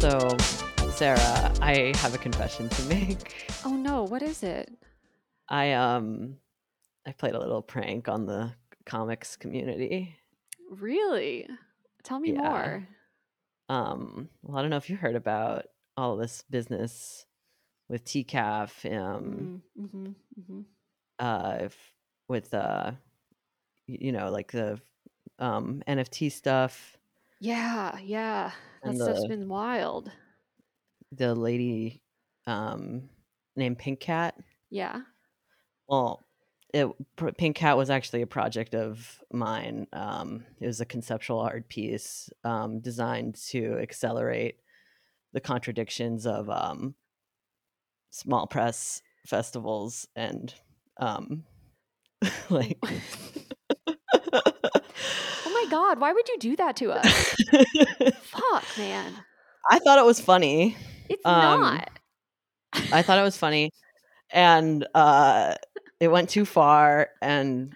So, Sarah, I have a confession to make. Oh no, what is it? I um I played a little prank on the comics community. Really? Tell me Yeah. more. Um well, I don't know if you heard about all this business with TCAF um Mm, mhm, mhm. uh if- with uh you know, like the um NFT stuff Yeah, yeah. That and stuff's the been wild. the lady um named Pink Cat. Yeah. Well, it Pink Cat was actually a project of mine. Um, it was a conceptual art piece um, designed to accelerate the contradictions of um, small press festivals and um, like. My god, why would you do that to us? Fuck, man. I thought it was funny. It's Um, not. I thought it was funny, and uh, it went too far. And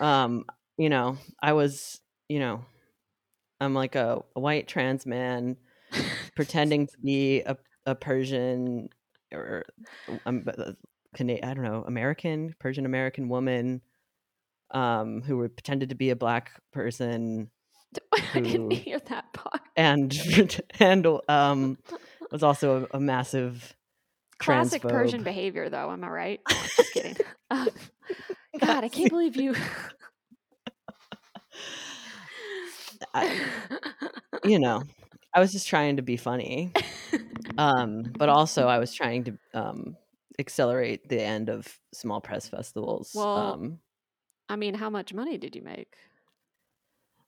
um, you know, I was, you know, I'm like a, a white trans man pretending to be a, a Persian or um, Cana- I don't know, American, Persian American woman, um, who were pretended to be a black person I didn't who- hear that part. and and um, was also a, a massive Classic Persian behavior, though. Am I right? Just kidding. Um, God, I can't believe you. I, you know, I was just trying to be funny. Um, but also I was trying to um accelerate the end of small press festivals. Well- um I mean, how much money did you make?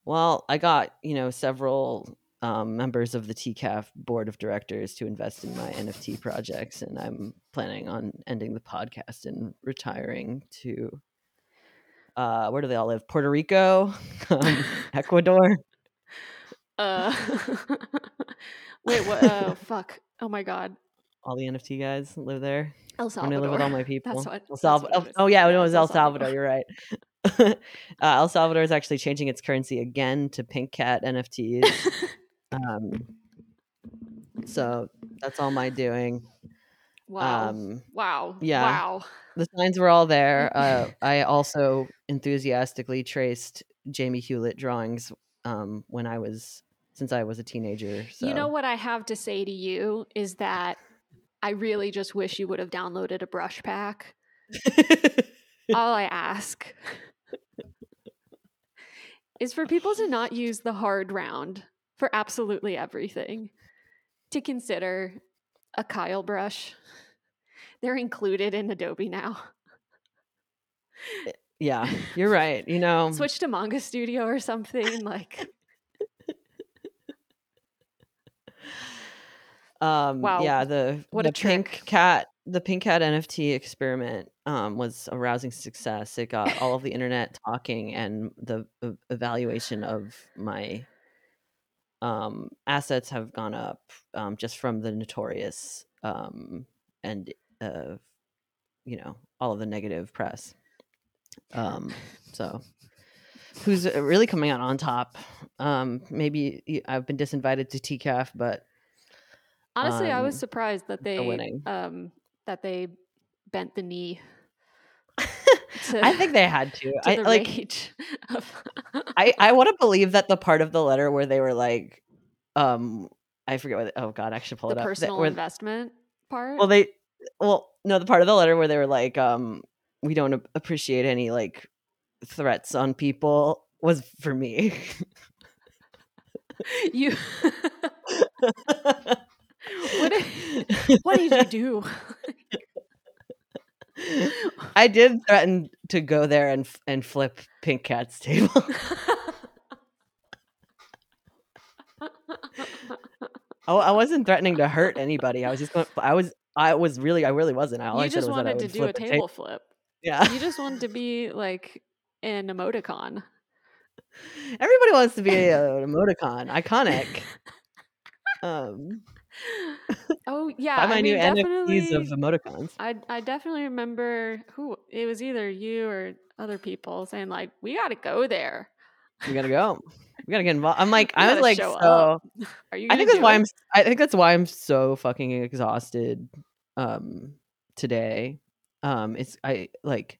well, I got, you know, several um, members of the TCAF board of directors to invest in my NFT projects, and I'm planning on ending the podcast and retiring to uh, where do they all live? Puerto Rico, um, Ecuador. Uh, wait, what? Uh, fuck. Oh my God. All the NFT guys live there. El I'm Salvador. gonna live with all my people. That's what. El that's what oh, yeah, it was El Salvador. You're right. uh, El Salvador is actually changing its currency again to Pink Cat NFTs. um, so that's all my doing. wow. Um, wow. yeah. Wow. the signs were all there. Uh, I also enthusiastically traced Jamie Hewlett drawings um, when I was since I was a teenager. So. You know what I have to say to you is that I really just wish you would have downloaded a brush pack. All I ask is for people to not use the hard round for absolutely everything. To consider a Kyle brush. They're included in Adobe now. Eh, yeah, you're right. You know, Switch to Manga Studio or something like um Wow, yeah the what a pink trick. cat the pink cat nft experiment um was a rousing success. It got all of the internet talking and the e- evaluation of my um assets have gone up um just from the notorious um and uh you know all of the negative press. Um so who's uh, really coming out on top? Um maybe I've been disinvited to tcaf but Honestly, I was Um, surprised that they winning. um that they bent the knee to, I think they had to. to I like. of I I want to believe that the part of the letter where they were like, um, I forget what. Oh God, I should pull the it up. Personal where- investment part. well, they. Well, no, the part of the letter where they were like, um, we don't appreciate any like threats on people was for me. you what did, what did you do? I did threaten to go there and and flip Pink Cat's table. Oh, I wasn't threatening to hurt anybody. I was just going. I was. I was really. I really wasn't. All I you said just I wanted to do a flip ta- table flip. Yeah. You just wanted to be like an emoticon. Everybody wants to be an emoticon. Iconic. Um, Oh yeah, buy my I new mean, NFTs of definitely- emoticons. I I definitely remember who it was either you or other people saying like we got to go there. We gotta go. we gotta get involved. I'm like, I was like, so. up. Are you? I think that's why it? I'm. I think that's why I'm so fucking exhausted. Um, today, um, it's I like.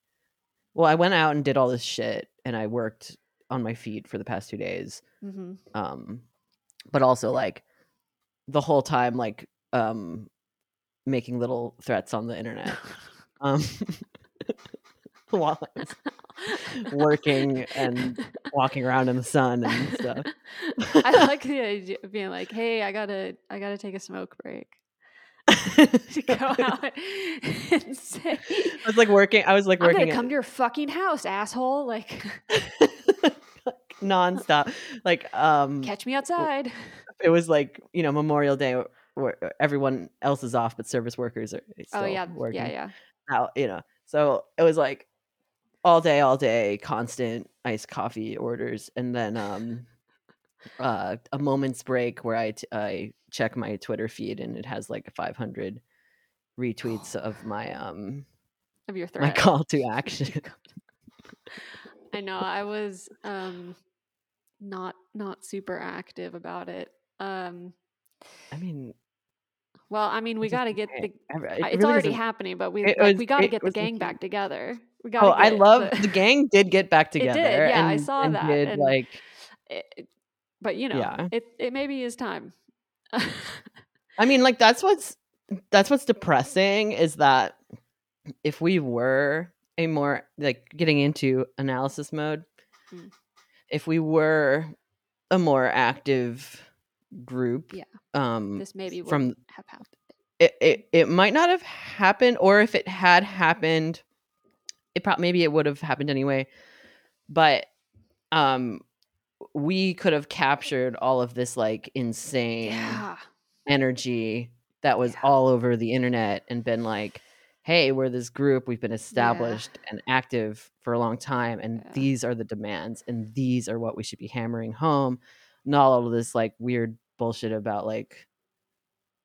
Well, I went out and did all this shit, and I worked on my feet for the past two days. Mhm. Um, but also like the whole time, like um, making little threats on the internet. Um, while I was working and walking around in the sun and stuff. I like the idea of being like, "Hey, I gotta, I gotta take a smoke break to go out and say, I was like working. I was like I'm working gonna at- come to your fucking house, asshole! Like, nonstop. Like um, catch me outside." it was like you know Memorial Day where everyone else is off, but service workers are still oh yeah, working yeah, yeah. out. You know, so it was like all day, all day, constant iced coffee orders, and then um, uh, a moment's break where I t- I check my Twitter feed and it has like 500 retweets of my um Of your my call to action. I know. I was um, not not super active about it. Um, I mean, well, I mean, we got to get the. it it's already happening, but we It like, was- we got to get the gang back together. We got. Oh, I love the gang did get back together. did, yeah, I saw and that, Did and- like it- but you know, Yeah. it it maybe is time. I mean, like that's what's that's what's depressing is that if we were a more like getting into analysis mode, Mm. If we were a more active group, Yeah. um, this maybe from have happened. it, it it might not have happened, or if it had happened, it probably maybe it would have happened anyway. But um, we could have captured all of this like insane Yeah, energy that was Yeah. all over the internet and been like, hey, we're this group, we've been established and active for a long time, and Yeah. these are the demands, and these are what we should be hammering home. Not all of this like weird bullshit about like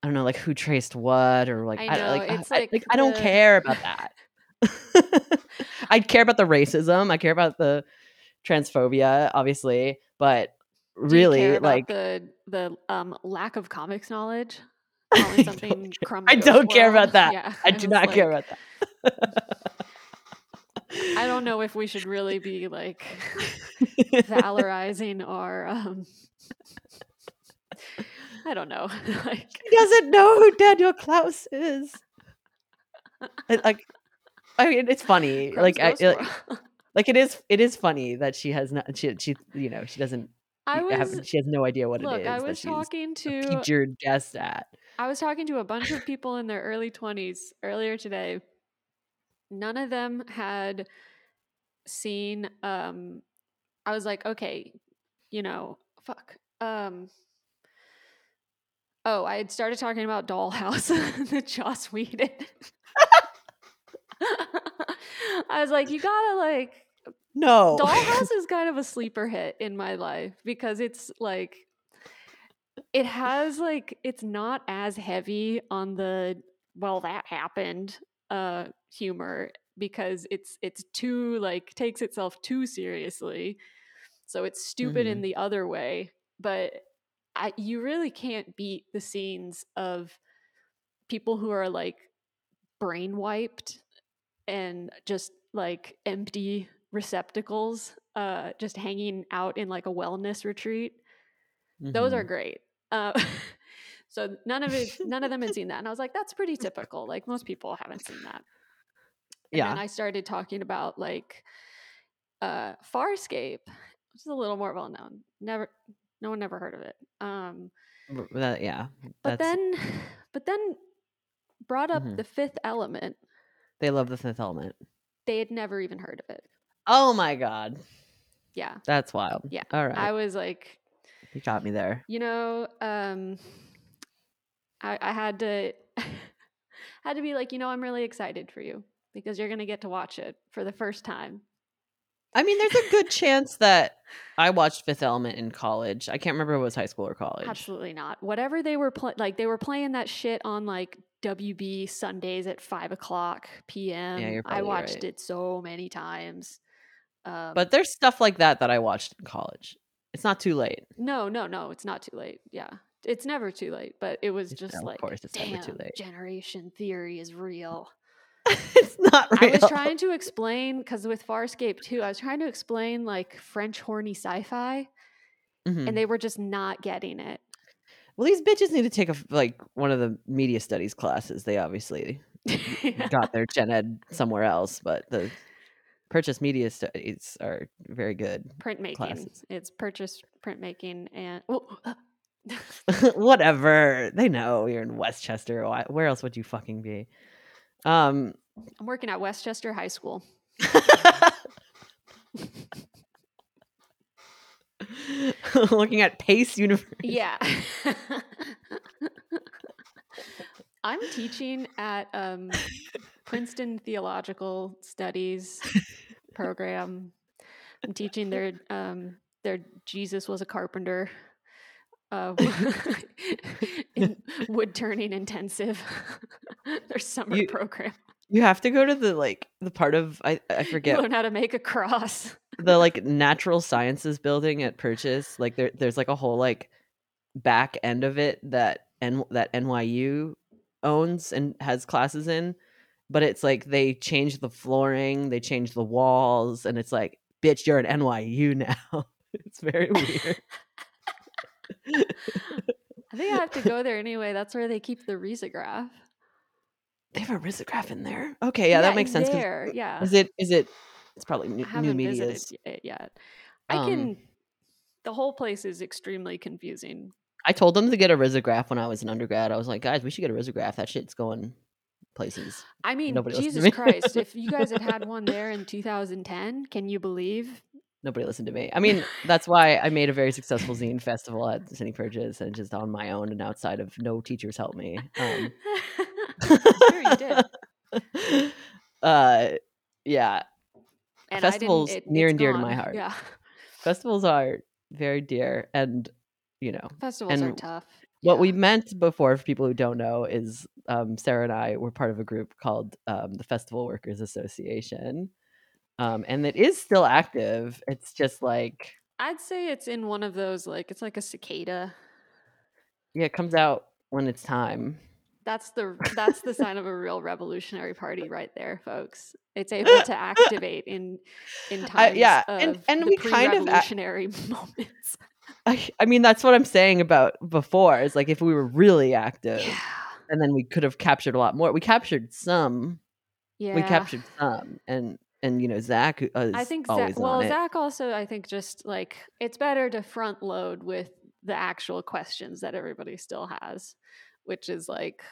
I don't know, like who traced what or like I I, know, like, I- it's I, like like I don't care about that. I care about the racism. I care about the transphobia, obviously, but really, like the the um lack of comics knowledge. I don't something care- I don't care about that. Yeah, I do not care about that. I don't know if we should really be like valorizing our um I don't know. like he doesn't know who Daniel Clowes is. I- like, I mean, it's funny. Crumb's like, I, like, like it is. It is funny that she has not. She, she, you know, she doesn't. I have, was she has no idea what look, it is. I was talking a to featured guest at. I was talking to a bunch of people in their early 20s earlier today. None of them had seen um I was like, okay, you know, fuck. Um Oh, I had started talking about Dollhouse, the Joss Whedon. I was like, you gotta like No, Dollhouse is kind of a sleeper hit in my life because it's like it has like it's not as heavy on the well that happened uh humor because it's it's too like takes itself too seriously. So it's stupid in the other way, but I you really can't beat the scenes of people who are like brain wiped and just like empty receptacles uh just hanging out in like a wellness retreat those are Mhm. great uh so none of it none of them had seen that and i was like that's pretty typical like most people haven't seen that and yeah. then i started talking about like uh farscape which is a little more well known never no one ever heard of it um that- yeah. but then but then brought up Mhm. the fifth element they love the fifth element. they had never even heard of it Oh my god, yeah that's wild. Yeah, All right, i was like you got me there. you know um i i had to had to be like you know i'm really excited for you because you're gonna get to watch it for the first time I mean, there's a good chance that I watched Fifth Element in college. I can't remember if it was high school or college. absolutely not whatever they were playing like they were playing that shit on like wb sundays at five o'clock pm you're i watched right. it so many times um But there's stuff like that that I watched in college. It's not too late. No, no, no, it's not too late. Yeah. It's never too late, but it was just of like, course it's never damn, too late." generation theory is real. it's not real. I was trying to explain because with Farscape too, I was trying to explain like French horny sci-fi, Mhm. and they were just not getting it. Well, these bitches need to take a like one of the media studies classes. They obviously got their gen ed somewhere else, but the purchase media studies are very good. Printmaking. classes. It's purchase printmaking and Whatever. They know you're in Westchester. Where else would you fucking be? Um I'm working at Westchester High School. looking at Pace University. Yeah. I'm teaching at um, Princeton Theological Studies program. I'm teaching their um, their Jesus was a carpenter. Uh, wood turning intensive. their summer You- program. You have to go to the like the part of I I You forget learn how to make a cross. the like natural sciences building at Purchase. Like there there's like a whole like back end of it that N that NYU owns and has classes in. But it's like they changed the flooring, they changed the walls, and it's like, bitch, you're an NYU now. it's very weird. I think I have to go there anyway. That's where they keep the risograph. they have a risograph in there. Okay, yeah, that makes sense. There, yeah. Is it is it it's probably new, I new haven't media. yet. I Um, can. The whole place is extremely confusing. I told them to get a risograph when I was an undergrad. I was like, guys, we should get a risograph. That shit's going places. I mean, Nobody Jesus me. Christ! if you guys had had one there in 2010, can you believe? Nobody listened to me. I mean, that's why I made a very successful zine festival at City Purchase and just on my own and outside of no teachers helped me. Um, sure, you did. uh, yeah, And Festivals it- near and dear to my heart. Yeah, festivals are very dear, and you know festivals are tough. What we meant before, for people who don't know, is um, Sarah and I were part of a group called um, the Festival Workers Association, um, and it is still active. It's just like I'd say it's in one of those like it's like a cicada. yeah, it comes out when it's time. That's the that's the sign of a real revolutionary party right there, folks. It's able to activate in in times yeah, of and- and we kind of pre-revolutionary moments. I, I mean, that's what I'm saying about before. Is like if we were really active, Yeah, and then we could have captured a lot more. We captured some. yeah. We captured some, and and you know Zach is I think Zach, well. Zach also, I think, just like it's better to front load with the actual questions that everybody still has, which is like,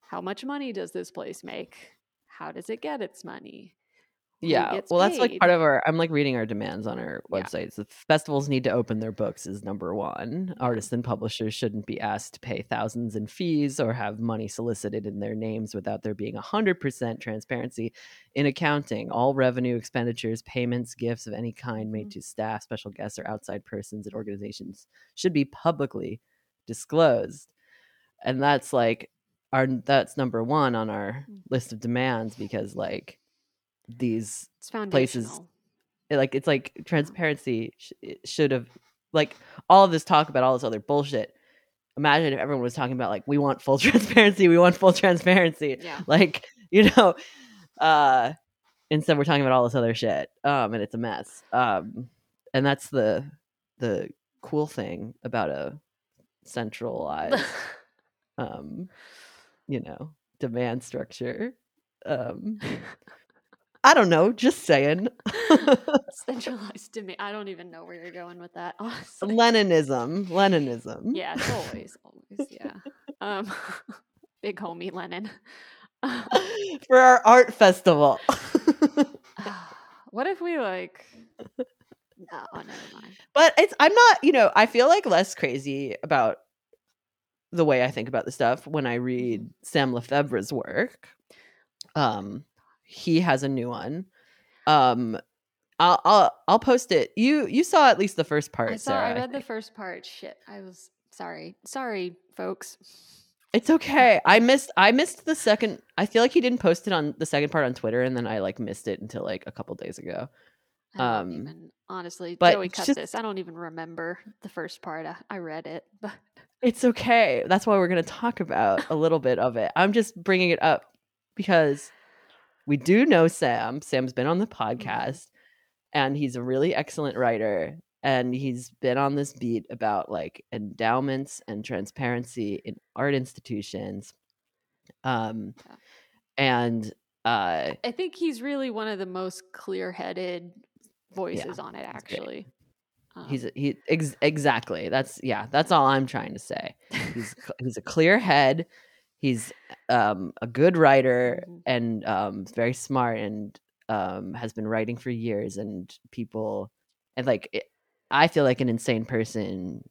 how much money does this place make? How does it get its money? Yeah, well, that's like part of our. I'm like reading our demands on our Yeah. websites. The festivals need to open their books is number one. Artists and publishers shouldn't be asked to pay thousands in fees or have money solicited in their names without there being hundred percent transparency in accounting. All revenue, expenditures, payments, gifts of any kind made Mhm. to staff, special guests, or outside persons and organizations should be publicly disclosed. And that's like our. That's number one on our Mm. list of demands because like these It's places- like it's like transparency sh- should have like all of this talk about all this other bullshit. Imagine if everyone was talking about like we want full transparency we want full transparency. Yeah. like you know uh instead we're talking about all this other shit um and it's a mess. Um and that's the the cool thing about a centralized um you know demand structure. Um i don't know just saying Centralized to me. I don't even know where you're going with that. Honestly. Leninism. Leninism. Yeah, always, always, yeah. Um, big homie Lenin. For our art festival. what if we like? No, oh, never mind. but it's I'm not, you know, I feel like less crazy about the way I think about the stuff when I read Sam Lefebvre's work. Um he has a new one. Um I'll I'll I'll post it. You you saw at least the first part, I saw. Sarah. I I read the first part. Shit, I was sorry. Sorry, folks. It's okay. I missed I missed the second I feel like he didn't post it on the second part on Twitter and then I like missed it until like a couple days ago. I Um, even honestly, but Joey cut just- this. I don't even remember the first part. I, I read it, but It's okay. That's why we're going to talk about a little bit of it. I'm just bringing it up because we do know Sam. Sam's been on the podcast and he's a really excellent writer and he's been on this beat about like endowments and transparency in art institutions. Um Yeah. and uh I think he's really one of the most clear-headed voices on it. Actually, Um, he's a, he ex- exactly. That's yeah, that's all I'm trying to say. He's he's a clear head. He's um, a good writer Mhm. and um, very smart and um, has been writing for years. And people and like it, I feel like an insane person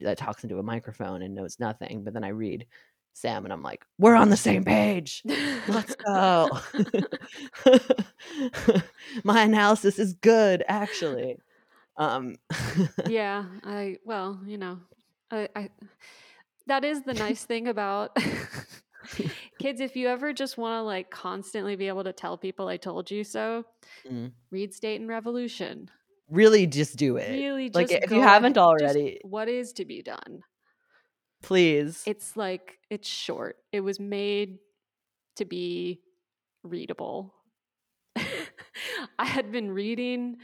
that talks into a microphone and knows nothing. But then I read Sam and I'm like, we're on the same page. Let's go. My analysis is good, actually. Um, yeah, I well, you know, I, I that is the nice thing about kids. If you ever just want to like constantly be able to tell people "I told you so," Mm. read State and Revolution. really just do it. Really, just like if you haven't just already, what is to be done? please. It's like it's short. It was made to be readable. I had been reading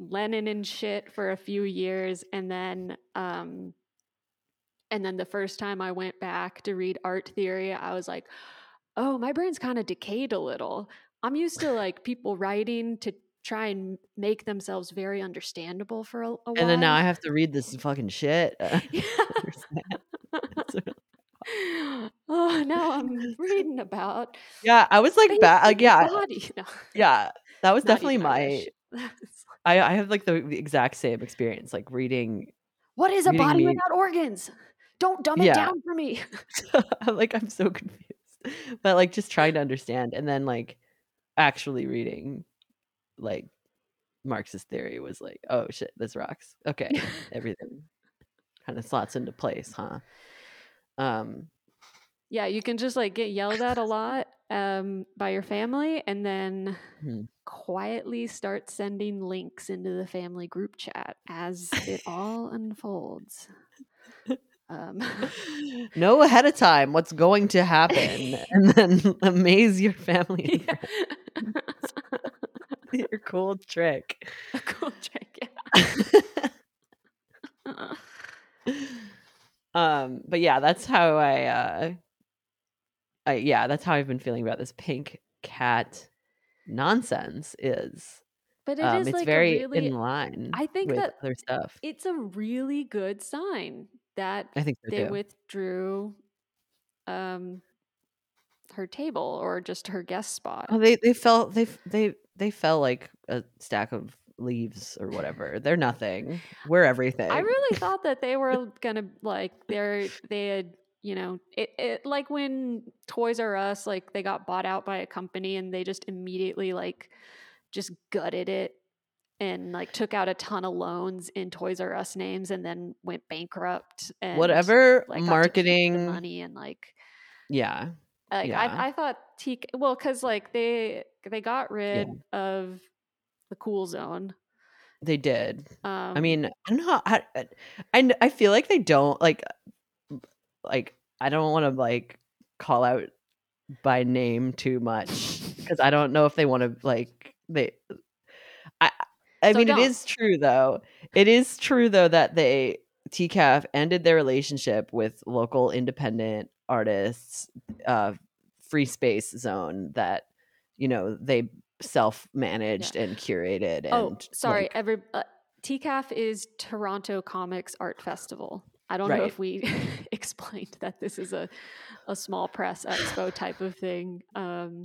Lenin and shit for a few years and then um and then the first time I went back to read art theory, I was like, "Oh, my brain's kind of decayed a little. I'm used to like people writing to try and make themselves very understandable for a, a while." and then now I have to read this fucking shit. Uh, oh, now I'm reading about yeah, I was like, bad. Like, yeah. No, yeah. That was not definitely my. I, I have like the, the exact same experience. Like reading, what is a body me- without organs? Don't dumb it Yeah. down for me. Like I'm so confused, but like just trying to understand, and then like actually reading, like Marxist theory was like, oh shit, this rocks. Okay, everything kind of slots into place, huh? Um, yeah, you can just like get yelled at a lot um, by your family, and then Hmm. quietly start sending links into the family group chat as it all unfolds. Um, know ahead of time what's going to happen, and then amaze your family. yeah. Your cool trick. a cool trick. Yeah. um but yeah that's how i uh i yeah that's how i've been feeling about this pink cat nonsense is But it is um it's like very really. in line I think with that other stuff it's a really good sign that i think they withdrew um her table or just her guest spot. oh they they fell they they they fell like a stack of leaves or whatever. They're nothing. We're everything. I really thought that they were gonna like they're they had you know it, it like when Toys R Us like they got bought out by a company and they just immediately like just gutted it and like took out a ton of loans in Toys R Us names and then went bankrupt and whatever like marketing money and like yeah like Yeah. I, I thought TK well because like they they got rid of the cool zone they did um I mean, I don't know. How, I, I I feel like they don't like like I don't want to like call out by name too much because I don't know if they want to like they. I So mean, don't. it is true though. It is true though that they TCAF ended their relationship with local independent artists, uh, free space zone that you know they self managed and curated. And oh sorry like, every uh, TCAF is Toronto Comics Art Festival I don't know if we explained that this is a a small press expo type of thing um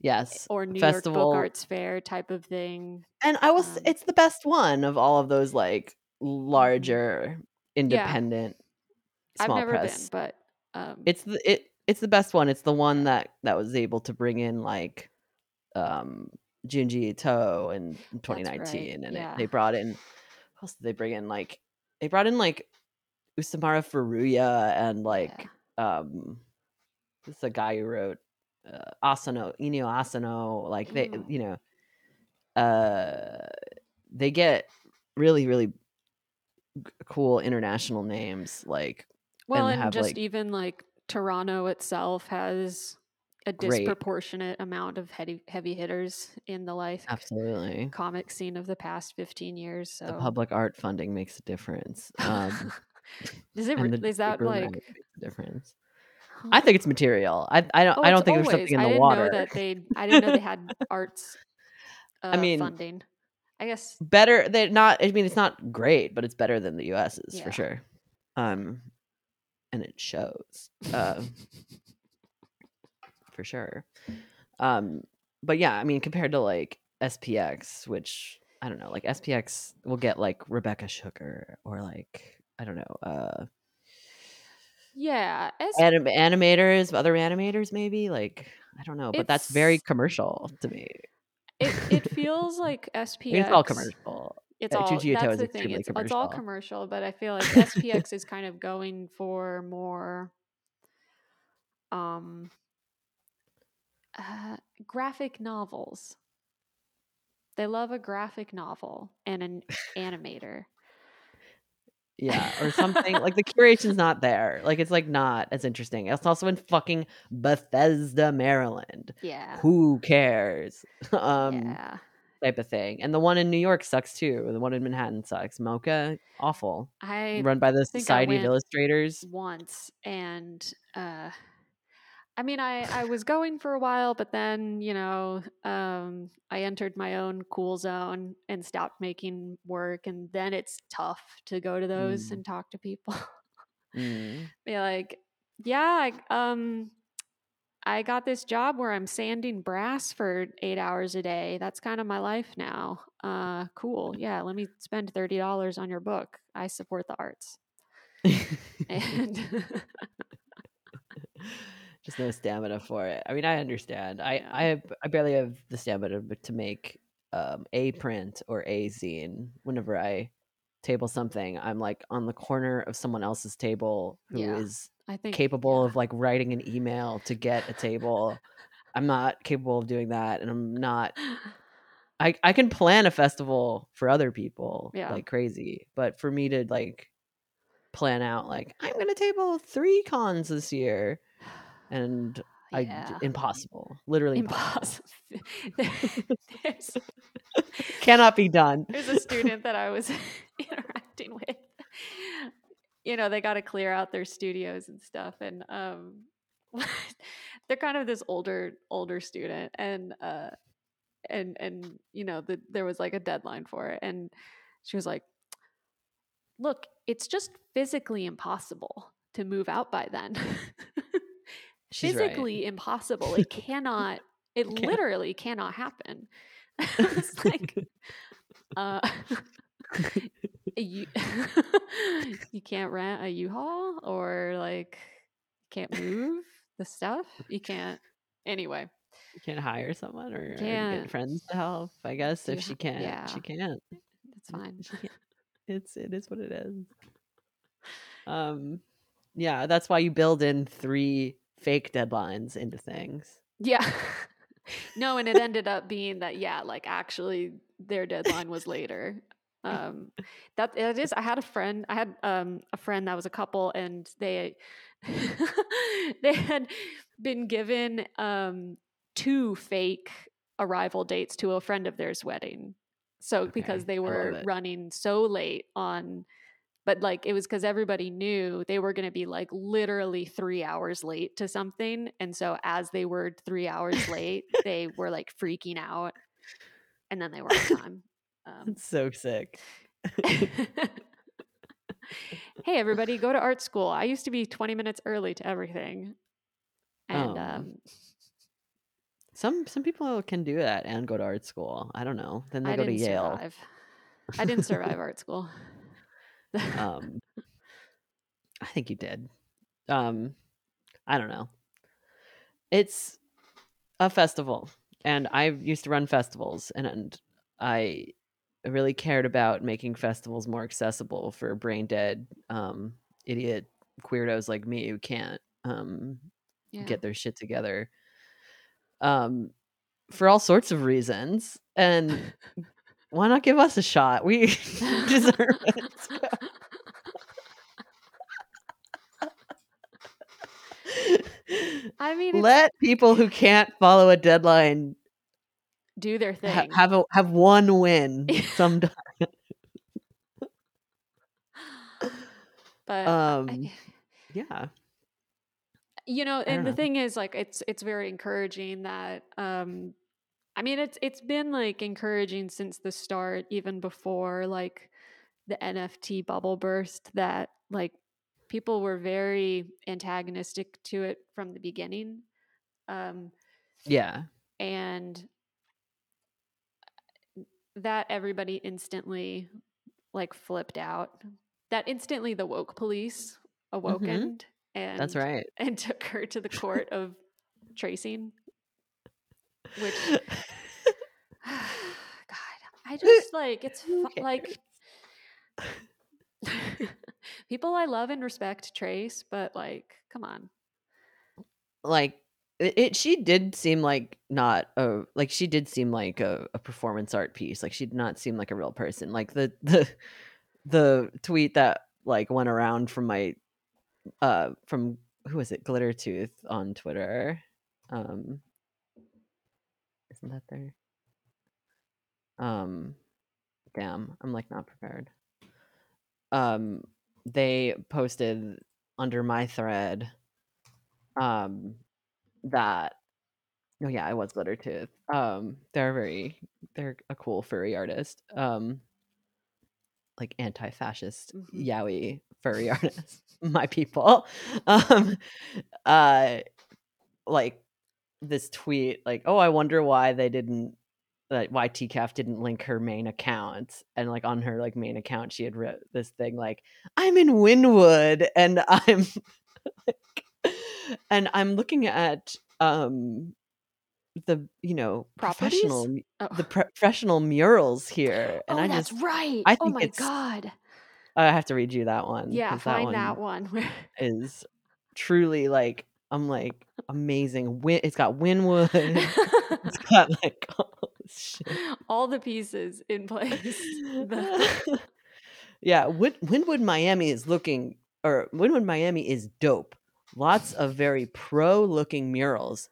yes, or New York Festival. Book Arts Fair type of thing and I was um, it's the best one of all of those like larger independent small I've never press. been but um It's the it. It's the best one. It's the one that that was able to bring in like um Junji Ito in 2019, and yeah. it, they brought in. What else did they bring in? Like they brought in like Usamaru Furuya and like um this is a guy who wrote uh, Asano Inio Asano like they Mm. you know uh they get really really g- cool international names like Well, and and, have, just like- even like Toronto itself has a Great. disproportionate amount of heavy heavy hitters in the life absolutely comic scene of the past 15 years. So the public art funding makes a difference um is it the is that like difference i think it's material. I i don't Oh, i don't think there's something in I the didn't water. Know that they I didn't know they had arts uh, I mean- funding. I guess better they're not i mean it's not great but it's better than the us's Yeah. for sure. Um and it shows uh for sure. Um but yeah i mean compared to like spx which i don't know like spx will get like rebecca sugar or like i don't know uh yeah. S- anim- animators other animators maybe like i don't know but that's very commercial to me it it feels like I SPX. mean, it's all commercial It's Uh, all that's the thing. It's, it's all commercial. commercial, but I feel like SPX is kind of going for more um uh, graphic novels. They love a graphic novel and an animator. Yeah, or something like the curation's not there. Like it's like not as interesting. It's also in fucking Bethesda, Maryland. Yeah. Who cares? um yeah. type of thing. And the one in New York sucks too. The one in Manhattan sucks. MoCCA, awful. I Run by the Society of Illustrators. once and uh I mean I I was going for a while but then, you know, um I entered my own cool zone and stopped making work and then it's tough to go to those Mm. and talk to people. Mm. Be like, "Yeah, I, um I got this job where I'm sanding brass for 8 hours a day. That's kind of my life now. Uh cool. Yeah, let me spend $30 on your book. I support the arts." And Just no stamina for it. I mean, I understand. I I have, I barely have the stamina to make um a print or a zine. Whenever I table something, I'm like on the corner of someone else's table who is Yeah. I think capable yeah. of like writing an email to get a table. I'm not capable of doing that, and I'm not. I I can plan a festival for other people Yeah. like crazy, but for me to like plan out like I'm gonna table three cons this year, and I Yeah. impossible, literally impossible. impossible. there's, Cannot be done. there's a student that I was interacting with. You know, they got to clear out their studios and stuff, and um, they're kind of this older older student, and uh, and and you know, the, there was like a deadline for it, and she was like, "Look, it's just physically impossible to move out by then." She's right. physically impossible. It cannot. It Can't. literally cannot happen. it's like, uh, you you can't rent a U-Haul or like can't move the stuff. You can't. Anyway, You can't hire someone or, or get friends to help. I guess if she can't, yeah. she can't. it's fine. Can't. It's it is what it is. Um, yeah, that's why you build in three fake deadlines into things. Yeah. no, and it ended up being that yeah, like actually their deadline was later. Um that it is I had a friend, I had um a friend that was a couple and they they had been given um two fake arrival dates to a friend of theirs wedding. So because they were running so late on but like it was because everybody knew they were going to be like literally three hours late to something and so as they were three hours late they were like freaking out and then they were on time um, so sick. hey everybody go to art school i used to be 20 minutes early to everything and Oh. um, Some some people can do that and go to art school. I don't know. Then they i go to Yale. survive i didn't survive art school Um, I think you did. Um, I don't know. It's a festival, and I used to run festivals, and, and I really cared about making festivals more accessible for brain dead, um, idiot queerdos like me who can't um, yeah. get their shit together. Um, for all sorts of reasons. And why not give us a shot? We deserve it. I mean, let people who can't follow a deadline do their thing. ha- have a have one win sometime. but Um, I- yeah. you know and the know. thing is like it's it's very encouraging that um i mean it's it's been like encouraging since the start even before like the nft bubble burst that like people were very antagonistic to it from the beginning um Yeah. and that everybody instantly like flipped out that instantly the woke police awokened and Mm-hmm. That's right. and took her to the court of tracing which god i just like it's fu- like people i love and respect trace but like come on. Like it, it she did seem like not a like she did seem like a, a performance art piece like she did not seem like a real person. Like the the the tweet that like went around from my uh from who was it? Glitter tooth on twitter um isn't that there um damn i'm like not prepared. Um they posted under my thread um that oh yeah i was glitter tooth. Um they're very they're a cool furry artist. Um like anti-fascist Mhm. yaoi furry artist my people. Um uh like this tweet like oh i wonder why they didn't like why tcaf didn't link her main account and like on her like main account she had wrote this thing like i'm in Wynwood and i'm like, and i'm looking at um the you know Properties? professional oh, the pro- professional murals here and oh i that's just right. I oh think my it's- god. I have to read you that one yeah find that one, is truly like I'm like amazing. Win- it's got Wynwood. it's got like all shit. all the pieces in place The- yeah, Win- Wynwood Miami is looking, or Wynwood Miami is dope. Lots of very pro-looking murals.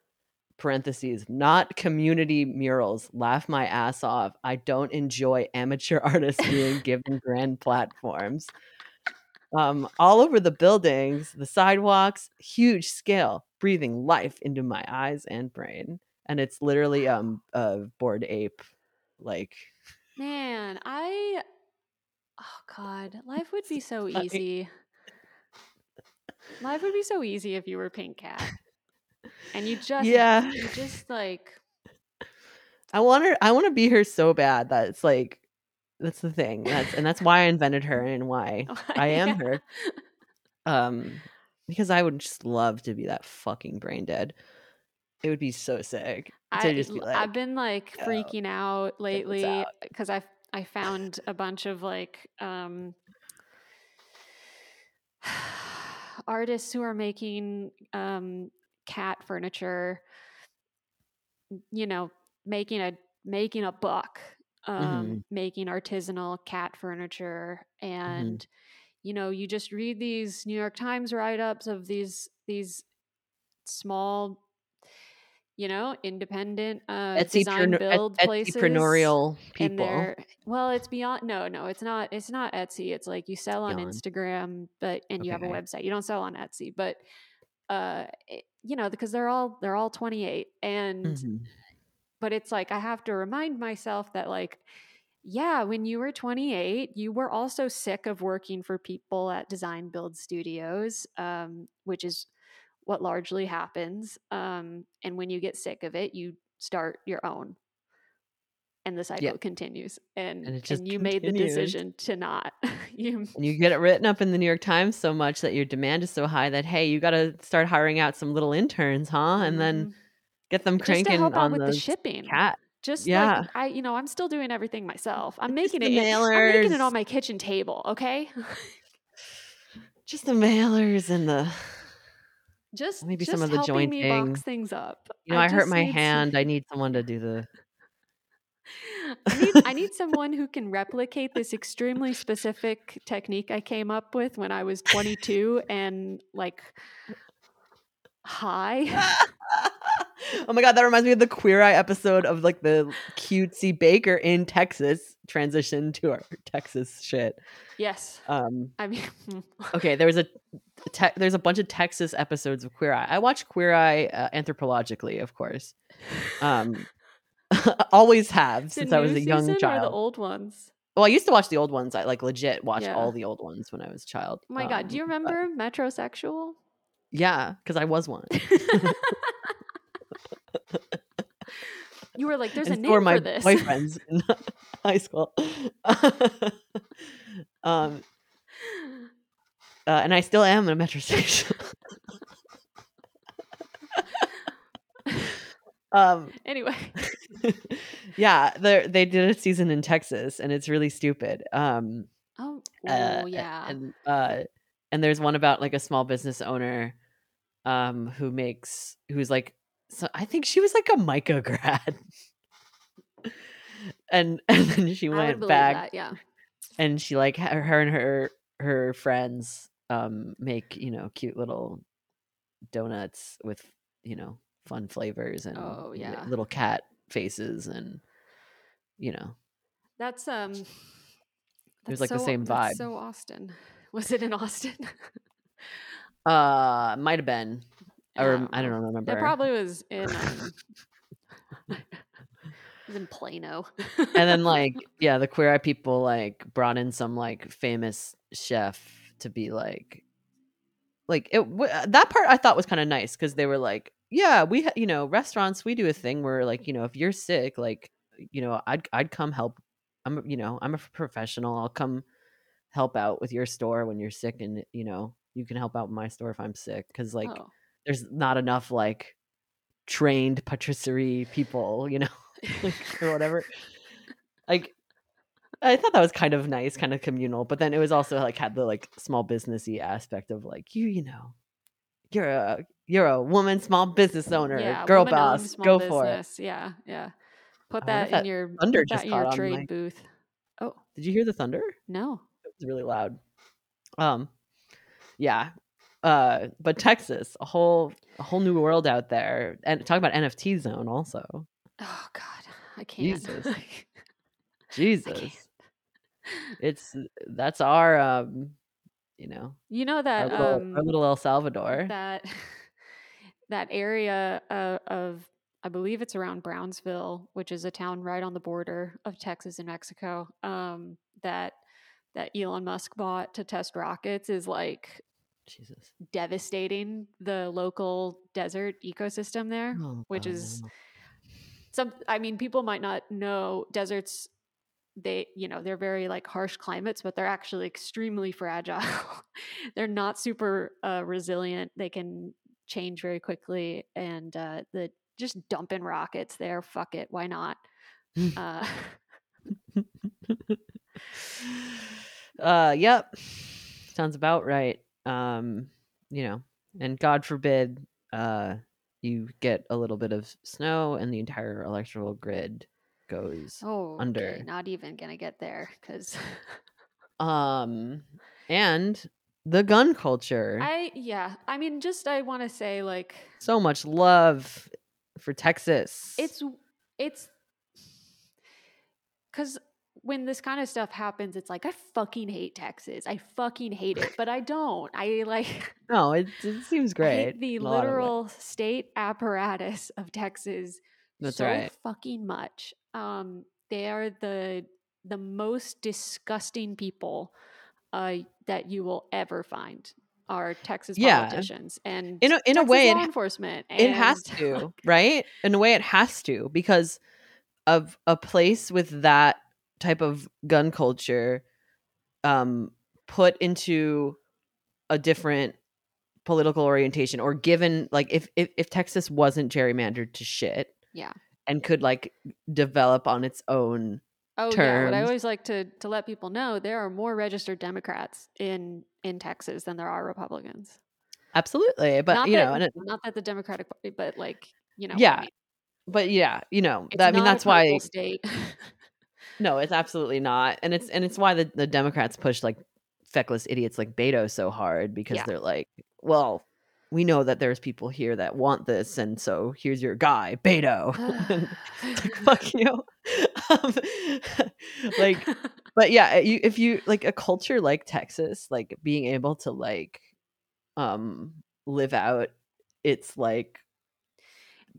Parentheses, not community murals. Laugh my ass off. I don't enjoy amateur artists being given grand platforms. Um, all over the buildings, the sidewalks, huge scale, breathing life into my eyes and brain. And it's literally um a Bored Ape, like Man, I oh god, life would be so easy. Life would be so easy if you were Pink Cat. And you just Yeah. you just like I want her I want to be her so bad that it's like that's the thing. That's and that's why I invented her and why I am Yeah. her. Um because I would just love to be that fucking brain dead. It would be so sick I, just be like, i've been like "Yo, freaking out lately because I I found a bunch of like um artists who are making um cat furniture you know making a making a buck um Mm-hmm. making artisanal cat furniture and you know you just read these new york times write-ups of these these small you know independent uh Etsy design build places Etsypreneurial and people. well it's beyond no no it's not it's not etsy it's like you sell on beyond. instagram but and you have a website you don't sell on etsy but uh it, you know because they're all they're all 28 and Mhm. But it's like I have to remind myself that like yeah, when you were 28, you were also sick of working for people at design build studios, um, which is what largely happens. Um, and when you get sick of it, you start your own. And the cycle continues. And, And and, you made the decision to not. you And you get it written up in the New York Times so much that your demand is so high that hey, you got to start hiring out some little interns, huh? And then Mhm. Get them just to cranking help out with the shipping. cat. Just Yeah. like I, you know, I'm still doing everything myself. I'm making it. in- I'm making it on my kitchen table. Okay. Just the mailers and the just Maybe just some of the helping me jointing. box things up. You know, I, hurt my some- hand. I need someone to do the. I need I need someone who can replicate this extremely specific technique I came up with when I was 22 and like high. oh my god, that reminds me of the Queer Eye episode of like the cutesy baker in Texas transition to our Texas shit. Yes. Um, I mean okay, there was a te- there's a bunch of Texas episodes of Queer Eye. I watch Queer Eye uh, anthropologically, of course. Um, always have since I was a young child. the old ones. well, I used to watch the old ones. I like legit watched Yeah. all the old ones when I was a child. Oh my god, do you Um, but- remember metrosexual? Yeah, because I was one. you were like, there's a and so name were my for this. boyfriends in high school. um, uh, and I still am in a metrosexual. um, anyway, yeah, they they did a season in Texas, and it's really stupid. Um, oh, uh, oh yeah. and uh, and there's one about like a small business owner, um, who makes who's like, so I think she was like a MICA grad. And, and then she went back that, yeah. and she like her her and her her friends um make you know cute little donuts with you know fun flavors and Oh, yeah. little cat faces and you know That's um it was that's like the same vibe. So Austin. Was it in Austin? uh might have been or i don't remember It probably was in um, it was in Plano. and then like yeah the queer eye people like brought in some like famous chef to be like like it w- uh, that part i thought was kind of nice because they were like yeah we ha- you know restaurants we do a thing where like you know if you're sick like you know i'd i'd come help i'm you know i'm a professional i'll come help out with your store when you're sick and you know you can help out with my store if i'm sick because like oh. There's not enough like trained patisserie people, you know, like, or whatever. Like, I thought that was kind of nice, kind of communal, but then it was also like had the like small businessy aspect of like you, you know, you're a you're a woman, small business owner, yeah, girl boss, go for it. business. Yeah, yeah. Put wonder that in your thunder just in your trade my- booth. Oh Did you hear the thunder? no! It was really loud. Um, yeah. Uh, but Texas, a whole a whole new world out there, and talk about NFT zone also. Oh God, I can't. Jesus. I Jesus. can't. it's that's our um you know You know our that little, um our little el salvador that that area uh, of I believe it's around Brownsville, which is a town right on the border of Texas and Mexico. Um, that that Elon Musk bought to test rockets is like jesus devastating the local desert ecosystem there. Oh, which is- Some, I mean, people might not know deserts. They, you know, they're very like harsh climates, but they're actually extremely fragile. they're not super uh, resilient. They can change very quickly, and uh, the just dumping rockets there. Fuck it, why not? Uh, uh yep sounds about right um you know and god forbid uh you get a little bit of snow and the entire electrical grid goes oh, Under. okay, not even gonna get there because um and the gun culture I, yeah, I mean, just I want to say like so much love for texas it's it's because when this kind of stuff happens it's like i fucking hate texas i fucking hate it but i don't i like no it, it seems I great hate the in a lot of ways. literal state apparatus of texas That's so right. fucking much um they are the the most disgusting people uh that you will ever find are texas Yeah. politicians and in a, in a way law ha- enforcement it has to right in a way it has to because of a place with that type of gun culture um put into a different political orientation or given like if if, if texas wasn't gerrymandered to shit Yeah. and could like develop on its own Oh yeah, what I always like to to let people know there are more registered Democrats in in Texas than there are Republicans. absolutely. But not you that, know, and it, not that the Democratic Party, but like you know, what I yeah, mean. but yeah, you know, that, I mean, that's why. state. No, it's absolutely not, and it's and it's why the the Democrats push like feckless idiots like Beto so hard because Yeah. they're like, well, we know that there's people here that want this, and so here's your guy, Beto. Like fuck you. Um, like, but yeah, you, if you like a culture like Texas, like being able to like um live out its like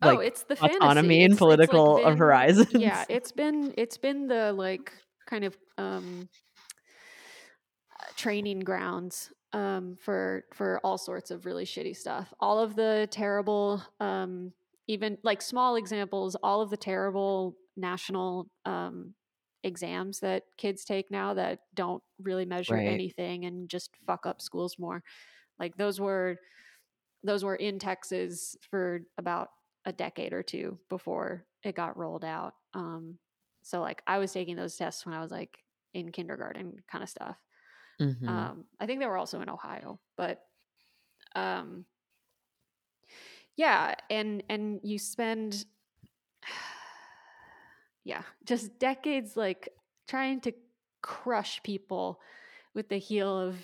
oh, it's the fantasy. autonomy and It's- it's, like, political been- horizons. Yeah, it's been it's been the like kind of um uh, training grounds um for for all sorts of really shitty stuff. All of the terrible um even like small examples, all of the terrible national um exams that kids take now that don't really measure Right. anything and just fuck up schools more. Like those were those were in Texas for about a decade or two before it got rolled out. Um, so like I was taking those tests when I was like in kindergarten kind of stuff. Mhm. Um, I think they were also in Ohio, but um, yeah, and and you spend yeah, just decades like trying to crush people with the heel of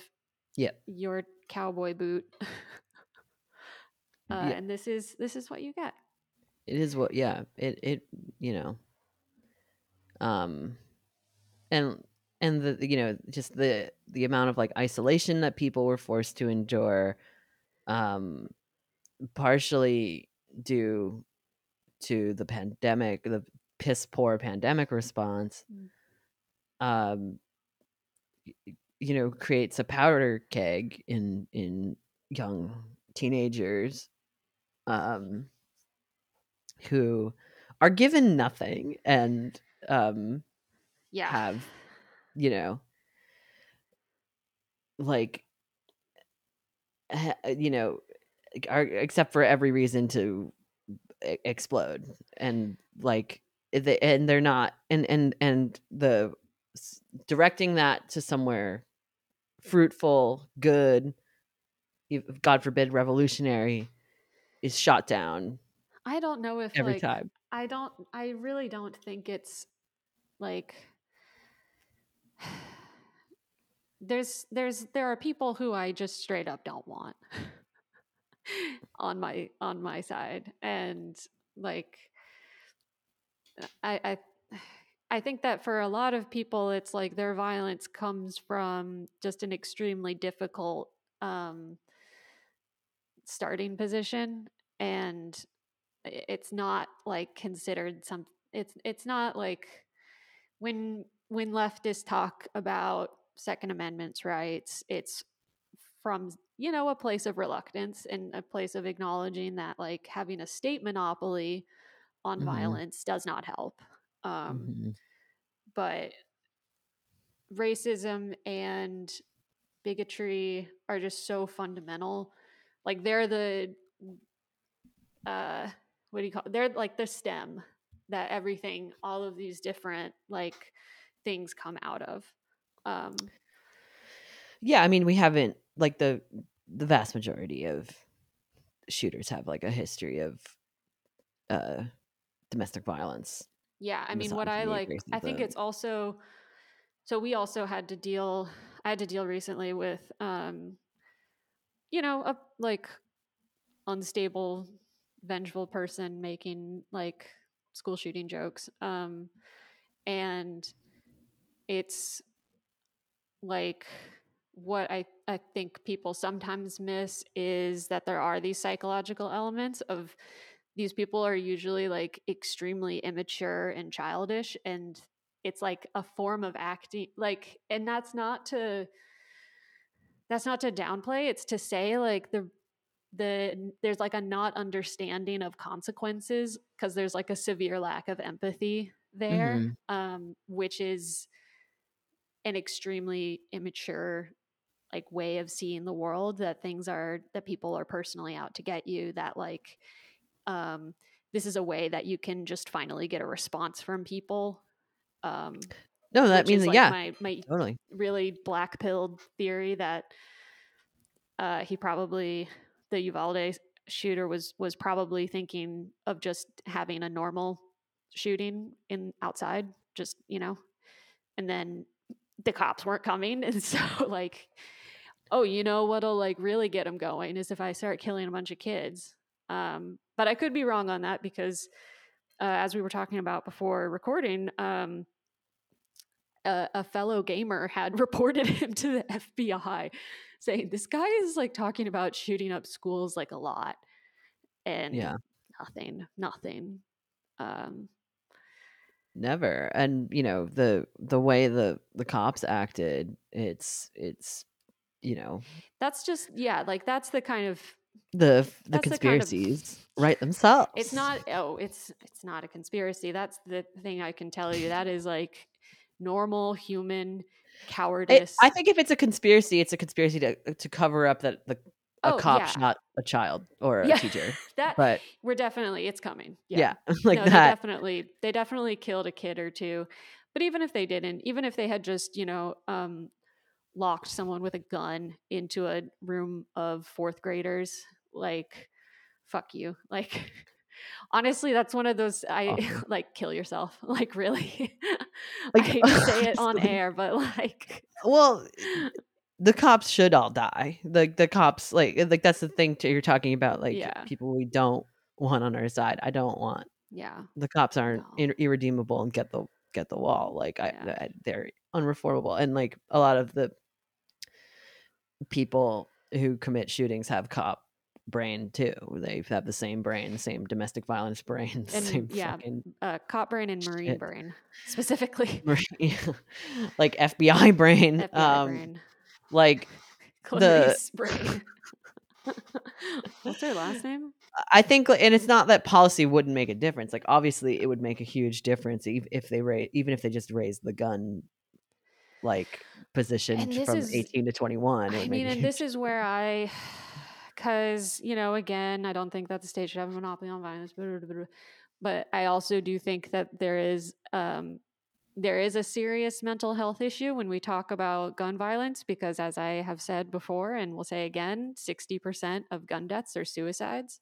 Yep. your cowboy boot. uh, Yeah. and this is this is what you get. It is what yeah it it you know um and and the you know just the the amount of like isolation that people were forced to endure um partially due to the pandemic the piss poor pandemic response Mm. um you know creates a powder keg in in young teenagers um who are given nothing and um Yeah. have you know like eh, eh, you know are except for every reason to explode and like eh, they, and they're not and and and the directing that to somewhere fruitful good god forbid revolutionary is shot down I don't know if every like time. I don't I really don't think it's like there's there's there are people who I just straight up don't want on my on my side and like I I I think that for a lot of people it's like their violence comes from just an extremely difficult um starting position and it's not like considered some it's it's not like when when leftists talk about second amendment's rights it's from you know a place of reluctance and a place of acknowledging that like having a state monopoly on Mhm. violence does not help um Mhm. but racism and bigotry are just so fundamental like they're the uh what do you call they're like the stem that everything all of these different like things come out of um. Yeah i mean we haven't like the the vast majority of shooters have like a history of uh domestic violence. Yeah i mean what i like i think it's also so we also had to deal i had to deal recently with um you know a like unstable vengeful person making like school shooting jokes um and it's like what I, I think people sometimes miss is that there are these psychological elements of these people are usually like extremely immature and childish and it's like a form of acting like and that's not to that's not to downplay it's to say like the the there's like a not understanding of consequences because there's like a severe lack of empathy there Mhm. um which is an extremely immature like way of seeing the world that things are that people are personally out to get you that like um this is a way that you can just finally get a response from people um no that means like yeah my my totally really black pilled theory that uh he probably the Uvalde shooter was was probably thinking of just having a normal shooting in outside, just you know, and then the cops weren't coming, and so like, oh, you know what'll like really get him going is if I start killing a bunch of kids. Um, but I could be wrong on that because, uh, as we were talking about before recording, um, a, a, fellow gamer had reported him to the FBI, saying this guy is like talking about shooting up schools like a lot, and Yeah. nothing, nothing. Um, Never. And you know, the the way the the cops acted, it's it's you know, that's just yeah, like that's the kind of the the That's the kind of- conspiracies write themselves. it's not oh it's it's not a conspiracy that's the thing i can tell you that is like normal human It, cowardice I think if it's a conspiracy, it's a conspiracy to to cover up that the a Oh, cop yeah. shot a child or a Yeah. teacher. that But we're definitely it's coming yeah, like no, they that. definitely they definitely killed a kid or two but even if they didn't even if they had just you know um locked someone with a gun into a room of fourth graders like fuck you like honestly that's one of those i like kill yourself like really Like, i hate to say it on air but like Well, the cops should all die. The the cops like like that's the thing too, you're talking about like Yeah. people we don't want on our side. I don't want yeah the cops aren't No. ir- irredeemable and get the get the wall. Like I, Yeah. I they're unreformable and like a lot of the people who commit shootings have cop brain too. They have the same brain, the same domestic violence brain, And, same yeah, fucking uh cop brain and marine Shit. brain specifically brain, like FBI brain. FBI um, brain like Clarice brain what's her last name I think, and it's not that policy wouldn't make a difference. Like, obviously, it would make a huge difference if they raise, even if they just raised the gun, like position from is- eighteen to twenty one. I mean, and this is where I, because you know, again, I don't think that the state should have a monopoly on violence, but I also do think that there is, um, there is a serious mental health issue when we talk about gun violence, because as I have said before, and will say again, sixty percent of gun deaths are suicides,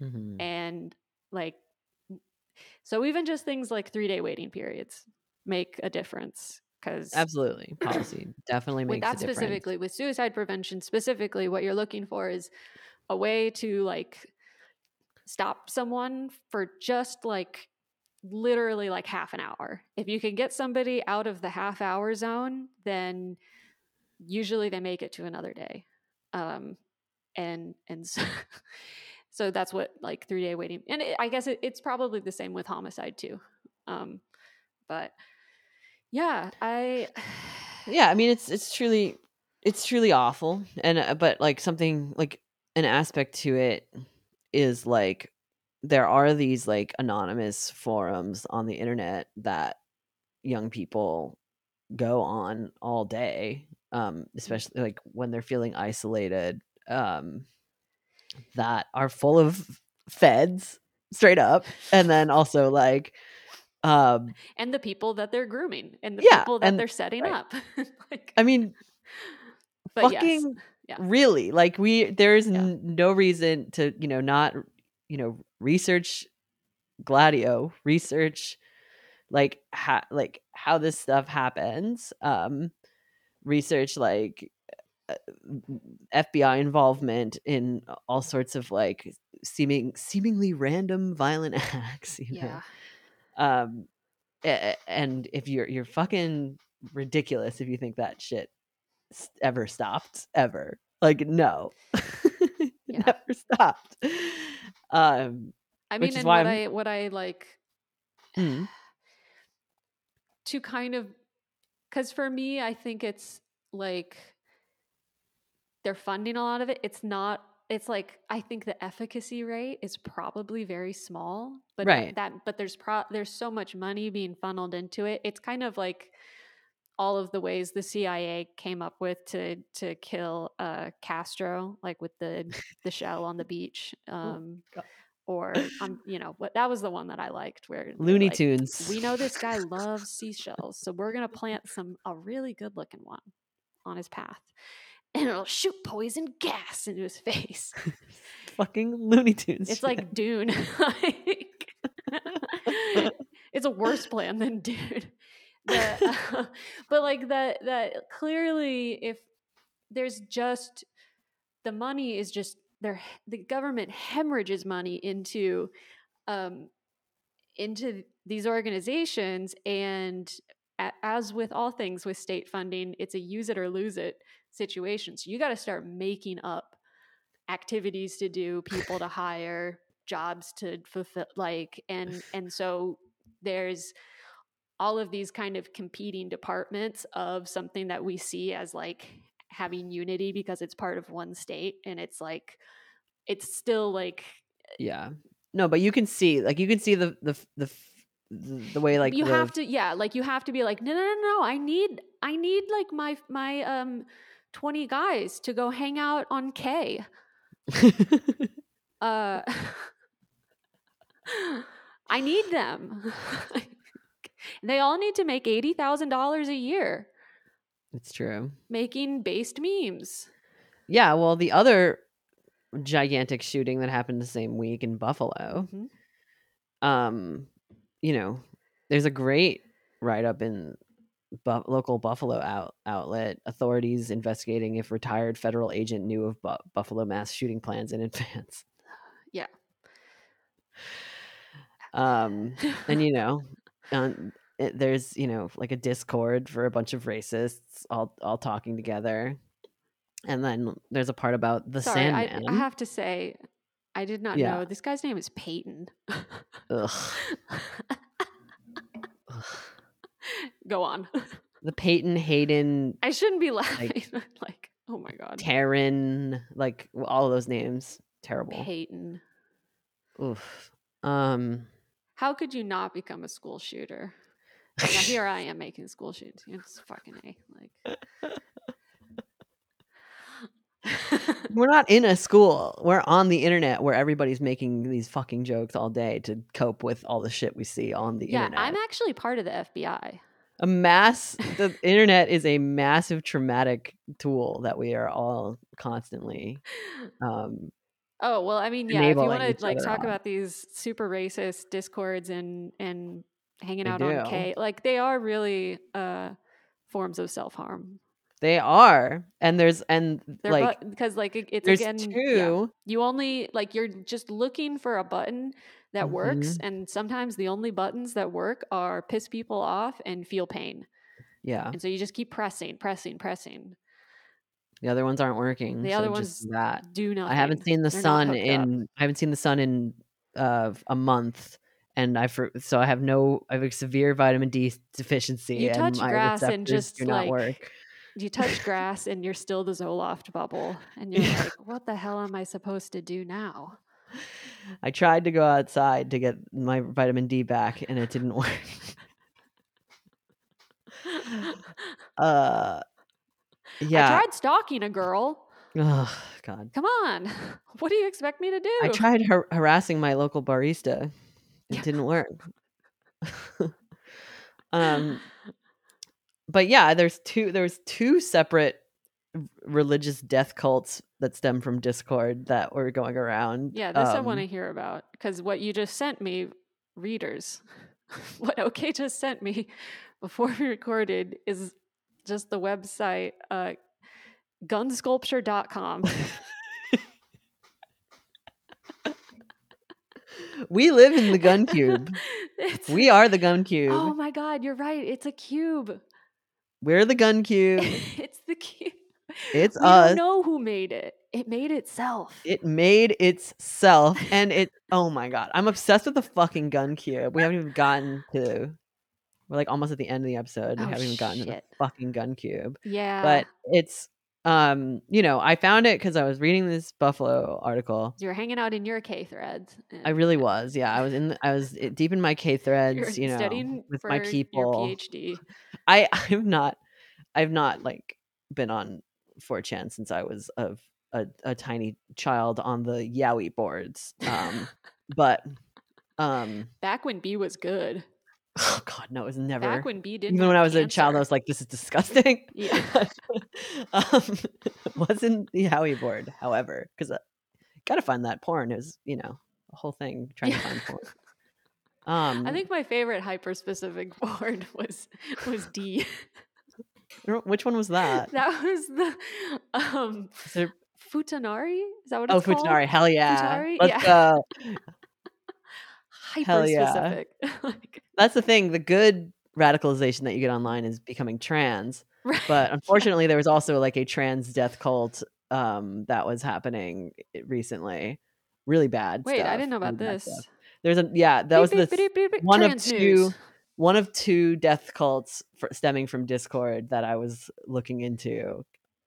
Mhm. and like, so even just things like three day waiting periods make a difference. Because absolutely policy definitely with makes that a difference. specifically with suicide prevention specifically what you're looking for is a way to like stop someone for just like literally like half an hour if you can get somebody out of the half hour zone then usually they make it to another day um and and so, so that's what like three day waiting and it, i guess it, it's probably the same with homicide too um but yeah i yeah i mean it's it's truly it's truly awful and uh, but like something like an aspect to it is like there are these like anonymous forums on the internet that young people go on all day um especially like when they're feeling isolated um that are full of feds straight up and then also like um and the people that they're grooming and the Yeah, people that and- they're setting right. up. like, i mean but yes, fucking yeah. really like we there's Yeah. n- no reason to you know not you know research gladio research like how like how this stuff happens um research like uh, fbi involvement in all sorts of like seeming seemingly random violent acts you know yeah, um and if you're you're fucking ridiculous if you think that shit ever stopped ever like no Yeah. never stopped um I mean, and what I'm- I what I like mm, to kind of because for me, I think it's like they're funding a lot of it. It's not. It's like I think the efficacy rate is probably very small, but Right. that but there's pro there's so much money being funneled into it. It's kind of like all of the ways the CIA came up with to to kill uh, Castro, like with the the shell on the beach, um, God. or um, you know, what that was the one that I liked. Where looney like, tunes we know this guy loves seashells, so we're gonna plant some a really good looking one on his path. And it'll shoot poison gas into his face. Fucking Looney Tunes. It's shit. like Dune. Like, it's a worse plan than Dune. The- but like that that clearly if there's just the money is just there the government hemorrhages money into um into these organizations and as with all things with state funding it's a use it or lose it situation so you got to start making up activities to do people to hire jobs to fulfill like and and so there's all of these kind of competing departments of something that we see as like having unity because it's part of one state and it's like it's still like yeah. No, but you can see, like, you can see the the the the, the way, like, you the, have to yeah like you have to be like no no no no i need i need like my my um 20 guys to go hang out on k uh i need them they all need to make $80000 a year it's true. making based memes Yeah. Well, the other gigantic shooting that happened the same week in Buffalo, Mhm. um, you know, there's a great write up in bu- local Buffalo out- outlet. Authorities investigating if retired federal agent knew of bu- Buffalo mass shooting plans in advance. Yeah. Um, and you know, um, it, there's you know like a Discord for a bunch of racists all all talking together, and then there's a part about the sorry I, Sandman. I have to say i did not Yeah. know this guy's name is payton Ugh. Ugh. go on The Payton Hayden i shouldn't be laughing like oh my god Taryn, like all of those names, terrible. payton Oof. Um. How could you not become a school shooter? Now here I am making school shootings. It's fucking a like. We're not in a school. We're on the internet where everybody's making these fucking jokes all day to cope with all the shit we see on the yeah, internet. I'm actually part of the FBI. a mass the internet is a massive traumatic tool that we are all constantly um Oh well, I mean, yeah. If you want to like talk on. about these super racist discords and and hanging They out do. on K, like they are really uh forms of self harm. They are and there's and They're like but, because like it- it's there's again, yeah. two you only like you're just looking for a button that works, Mm-hmm. and sometimes the only buttons that work are piss people off and feel pain. yeah And so you just keep pressing, pressing, pressing. the other ones aren't working The so other just ones that Do nothing. i haven't seen the They're not sun hooked up. in i haven't seen the sun in uh a month and I for so I have no I have a severe vitamin D deficiency You and touch my grass and receptors just, do not like, work. You touch grass and you're still the Zoloft bubble. And you're Yeah. like, what the hell am I supposed to do now? I tried to go outside to get my vitamin D back and it didn't work. uh yeah. I tried stalking a girl. Oh god. Come on. What do you expect me to do? I tried har- harassing my local barista. It Yeah. didn't work. um but yeah, there's two there's two separate religious death cults that stem from Discord that were going around. Yeah, this I Um, want to hear about because what you just sent me, readers, what OK just sent me before we recorded is just the website uh, gunsculpture.com. We live in the gun cube. We are the gun cube. Oh my God, you're right. It's a cube. We're the gun cube. it's the cube. It's we us. don't know who made it. It made itself. It made itself, and it. Oh my god, I'm obsessed with the fucking gun cube. We haven't even gotten to. We're like almost at the end of the episode. We Oh, haven't even gotten to the fucking gun cube. yeah. But it's, um, you know, I found it because I was reading this Buffalo article. you were hanging out in your K threads. I really was. Yeah, I was in. The, I was deep in my K threads. You know, studying with my people. PhD. I I've not I've not like been on 4chan since I was a a, a tiny child on the yaoi boards. Um but um Back when B was good. Oh God, no, it was never. Back when B didn't. Even when I was a child, I was like, "This is disgusting." Yeah. um, wasn't the Howie board, however, because uh, gotta find that porn is you know a whole thing trying to find porn. Um, I think my favorite hyper specific board was was d which one was that? that was the um Is there- Futanari? Is that what oh, it's called? Futanari, hell yeah! Futanari? Let's Yeah. go. Hyper Hell yeah. specific. like, That's the thing. The good radicalization that you get online is becoming trans. right. But unfortunately, there was also like a trans death cult um, that was happening recently. Really bad. Wait, I didn't know about really this. There's a yeah. That Beep, was the beep, beep, beep. one of two news. one of two death cults for, stemming from Discord that I was looking into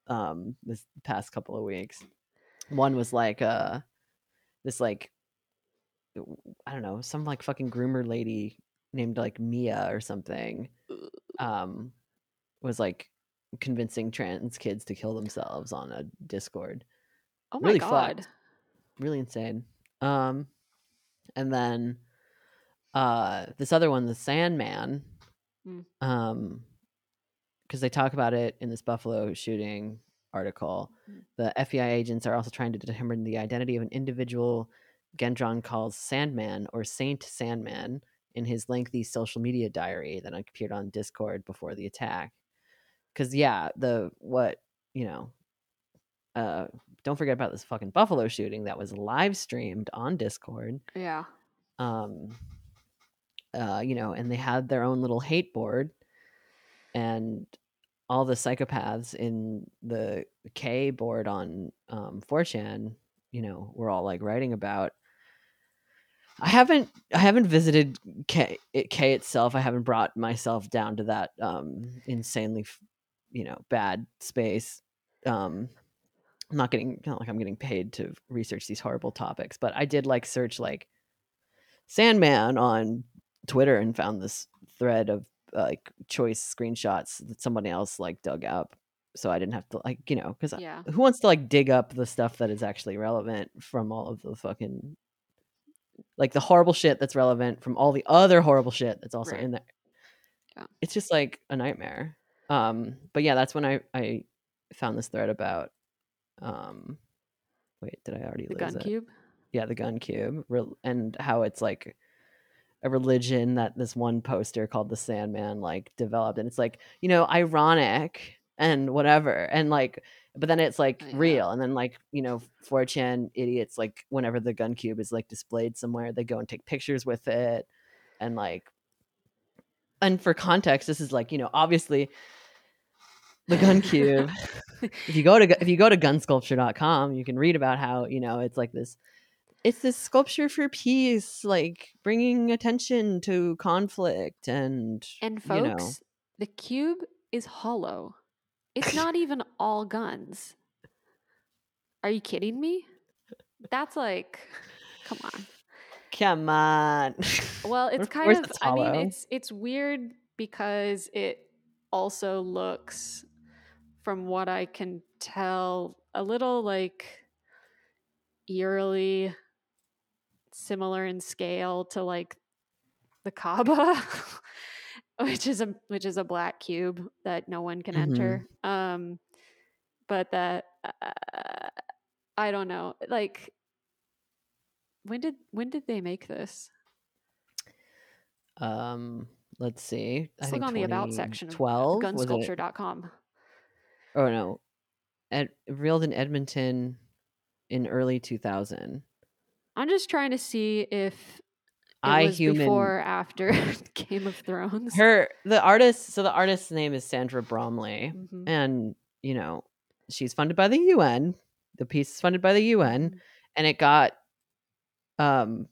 um this past couple of weeks. One was like uh this like I don't know, some like fucking groomer lady named like Mia or something. Um was like convincing trans kids to kill themselves on a Discord. Oh my really god. fucked. Really insane. Um and then uh this other one, the Sandman, Mm. um because they talk about it in this Buffalo shooting article. Mm. The FBI agents are also trying to determine the identity of an individual Gendron calls Sandman or Saint Sandman in his lengthy social media diary that appeared on Discord before the attack. Because yeah, the what you know, uh, don't forget about this fucking Buffalo shooting that was live streamed on Discord. Yeah. Um, uh, you know, and they had their own little hate board, and all the psychopaths in the K board on um, 4chan, you know, were all like writing about. I haven't I haven't visited K it- K itself. I haven't brought myself down to that um insanely you know bad space. Um I'm not getting not like I'm getting paid to research these horrible topics, but I did like search like Sandman on Twitter and found this thread of uh, like choice screenshots that somebody else like dug up. So I didn't have to like, you know, because Yeah. who wants to like dig up the stuff that is actually relevant from all of the fucking like the horrible shit that's relevant from all the other horrible shit that's also Right. in there. Yeah. It's just like a nightmare. Um, but yeah, that's when I I found this thread about um wait, did I already The lose gun it? cube. yeah the gun cube rel- and how it's like a religion that this one poster called the sandman like developed and it's like you know ironic and whatever and like but then it's like uh, Yeah. real and then like you know 4chan idiots like whenever the gun cube is like displayed somewhere they go and take pictures with it and like and for context this is like you know obviously the gun cube if you go to if you go to gunsculpture.com you can read about how you know it's like this it's this sculpture for peace like bringing attention to conflict and And you know folks, the cube is hollow. It's not even all guns. Are you kidding me? That's like, come on. come on Well, it's kind course of. I mean, it's it's weird because it also looks, from what I can tell, a little like eerily similar in scale to like the Kaaba, which is a which is a black cube that no one can Mhm. enter. Um, but that uh, I don't know, like. When did when did they make this? um let's see Let's look on the about section of 12 was it gunsculpture.com. oh no Ed, reeled in edmonton in early 2000 I'm just trying to see if I was Human- before or after Game of Thrones. her the artist so the artist's name is sandra bromley Mhm. and you know she's funded by the un the piece is funded by the un Mhm. and it got um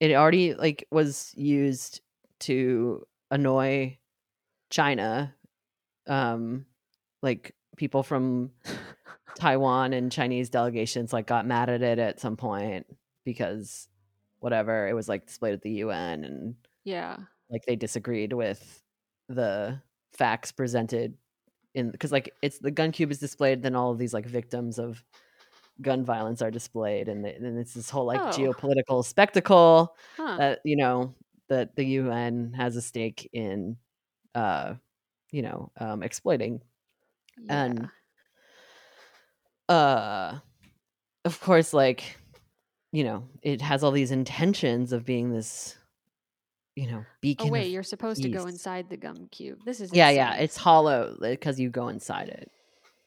it already like was used to annoy china um like people from taiwan and chinese delegations like got mad at it at some point because whatever it was like displayed at the un and Yeah. like they disagreed with the facts presented in because like it's the gun cube is displayed then all of these like victims of gun violence are displayed and then it's this whole like Oh. geopolitical spectacle Huh. that you know that the UN has a stake in, uh, you know, um, exploiting. And uh, of course, like, you know, it has all these intentions of being this, you know, oh, beacon. Oh wait, you're supposed to go inside the gun cube. This is Yeah, yeah, it's hollow because you go inside it.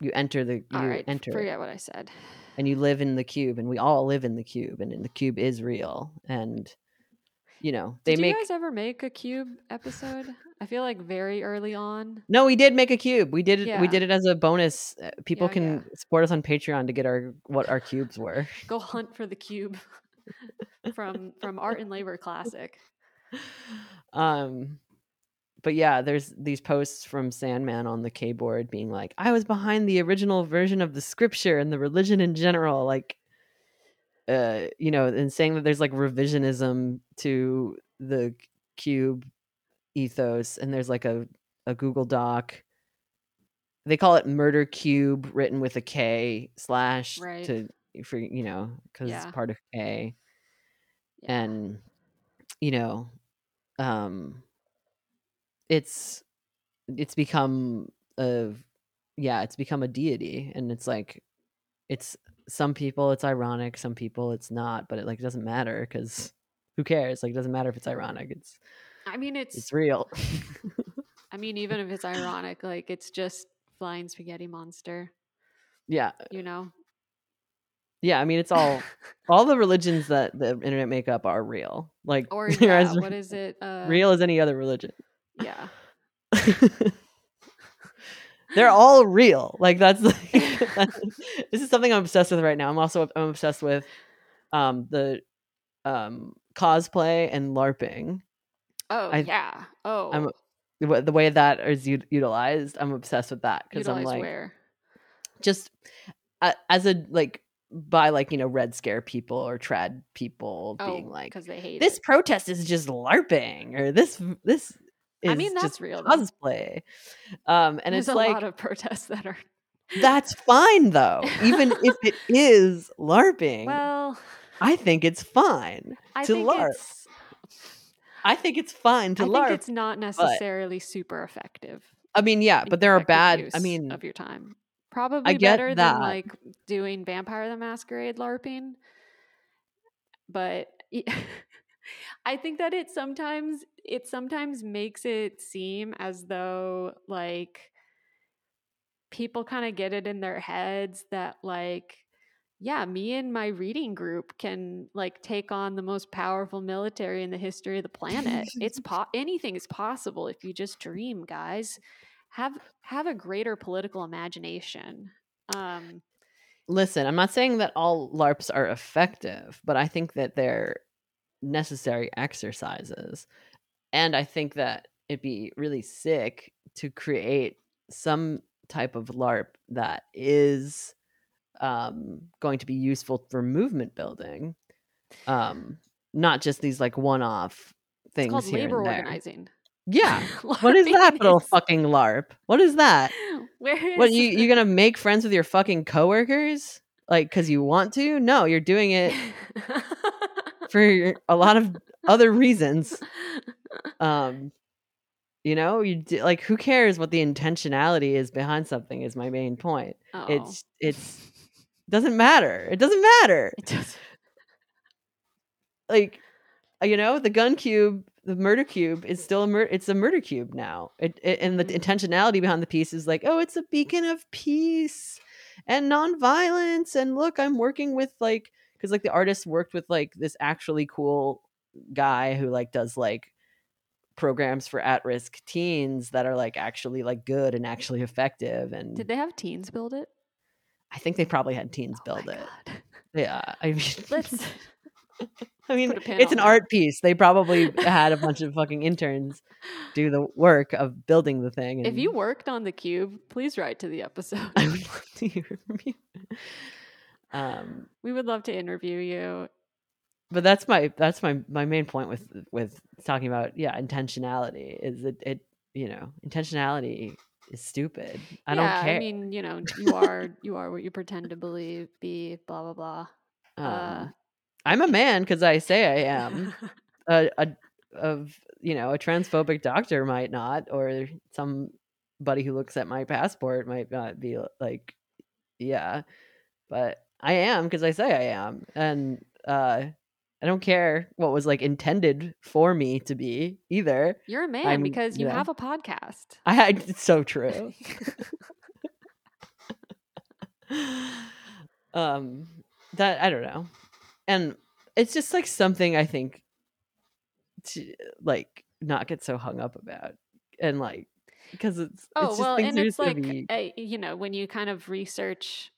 You enter the you All right. enter it, Forget what I said. and you live in the cube, and we all live in the cube, and the cube is real. And you know, they Did make you guys ever make a cube episode? I feel like very early on. no, we did make a cube. We did it. We did it as a bonus. Uh, People Yeah, can yeah. support us on Patreon to get our what our cubes were. Go hunt for the cube from from Art and Labor Classic. um but yeah there's these posts from sandman on the K board being like i was behind the original version of the scripture and the religion in general like uh you know and saying that there's like revisionism to the cube ethos and there's like a a google doc they call it murder cube written with a k slash Right. to for you know because Yeah. it's part of k Yeah. and you know um it's it's become a yeah it's become a deity and it's like it's some people it's ironic some people it's not but it like doesn't matter because who cares like it doesn't matter if it's ironic it's I mean, it's. it's real I mean, even if it's ironic, like it's just flying spaghetti monster. yeah You know. yeah i mean it's all all the religions that the internet make up are real like Or yeah, as what is it? Uh, real as any other religion Yeah. they're all real like that's like this is something i'm obsessed with right now i'm also i'm obsessed with um the um cosplay and larping Oh I- yeah. Oh. the wa- the way that is u- utilized i'm obsessed with that because i'm like where? just uh, as a like by like you know red scare people or trad people being Oh, like because they hate this it. protest is just larping or this this is I mean, that's just real. though. cosplay um and There's it's a like lot of protests that are. That's fine though. Even if it is LARPing, Well, I think it's fine. I to think LARP. I think it's fun to I LARP. think it's not necessarily super effective. I mean, yeah, but there are bad. I mean, of your time. Probably better that. than like doing Vampire the Masquerade LARPing. But I think that it sometimes it sometimes makes it seem as though like people kind of get it in their heads that like yeah, me and my reading group can like take on the most powerful military in the history of the planet. it's po- anything is possible if you just dream, guys. Have have a greater political imagination. Um listen, I'm not saying that all LARPs are effective, but I think that they're necessary exercises. And I think that it'd be really sick to create some type of LARP that is um, going to be useful for movement building. Um, not just these like one off things it's called here labor and there. organizing. Yeah. What is that little fucking LARP? What is that? Where is What you you gonna make friends with your fucking coworkers? Like because you want to? No, you're doing it for a lot of other reasons. Um, you know, you d- like who cares what the intentionality is behind something? Is my main point. Oh. It's it's doesn't matter. It doesn't matter. It does- Like uh, you know, the gun cube, the murder cube is still a murder. it's a murder cube now. It, it and the Mhm. intentionality behind the piece is like, oh, it's a beacon of peace and nonviolence. And look, I'm working with like because like the artist worked with like this actually cool guy who like does like programs for at-risk teens that are like actually like good and actually effective and Did they have teens build it? I think they probably had teens Oh build it God. yeah i mean Let's i mean put a pin it's an art piece they probably had a bunch of fucking interns do the work of building the thing and if you worked on the cube, please write to the episode. i would love to hear from you um we would love to interview you. but that's my that's my my main point with with talking about yeah intentionality is that it you know intentionality is stupid. I yeah, don't care. I mean, you know, you are you are what you pretend to believe, be blah blah blah. um, uh, i'm a man because i say i am. A, a of you know a transphobic doctor might not, or somebody who looks at my passport might not be like, yeah, but I am because I say I am, and uh, I don't care what was like intended for me to be either. You're a man I'm- because you yeah. have a podcast. I had it's so true. um that I don't know. And it's just like something I think to like not get so hung up about. And like because it's Oh it's just well, and it's like be uh, you know when you kind of research.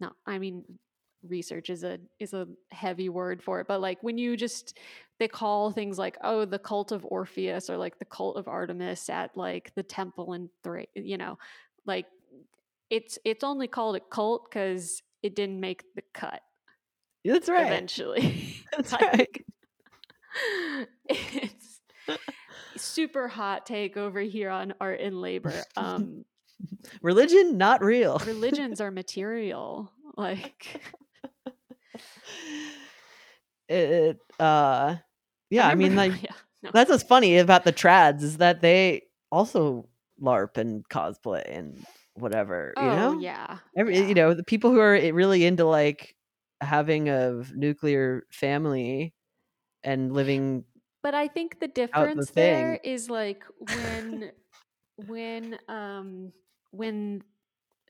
No, I mean research is a is a heavy word for it, but like when you just they call things like oh the cult of Orpheus or like the cult of Artemis at like the temple in Thra- you know, like it's it's only called a cult because it didn't make the cut That's right. eventually. That's Like, right. it's super hot take over here on art and labor. Um, Religion not real. religions are material. Like, it uh yeah, I, mean like yeah, no. that's what's funny about the trads is that they also LARP and cosplay and whatever, you oh know? yeah, Every, yeah. you know, the people who are really into like having a nuclear family and living But I think the difference thing. there is like when when um when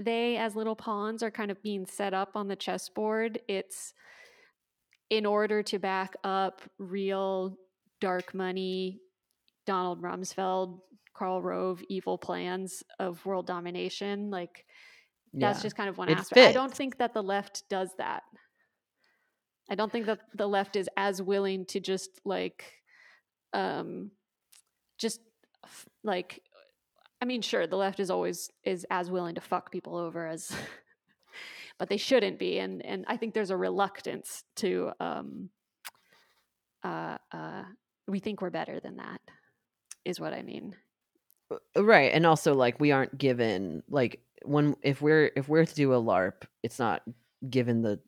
they as little pawns are kind of being set up on the chessboard, it's in order to back up real dark money Donald Rumsfeld, Karl Rove evil plans of world domination. Like that's yeah. just kind of one aspect. I don't think that the left does that. I don't think that the left is as willing to just like um just like I mean sure the left is always is as willing to fuck people over as but they shouldn't be and and I think there's a reluctance to um uh uh we think we're better than that is what I mean. Uh, right and also like we aren't given like when if we're if we're to do a larp it's not given the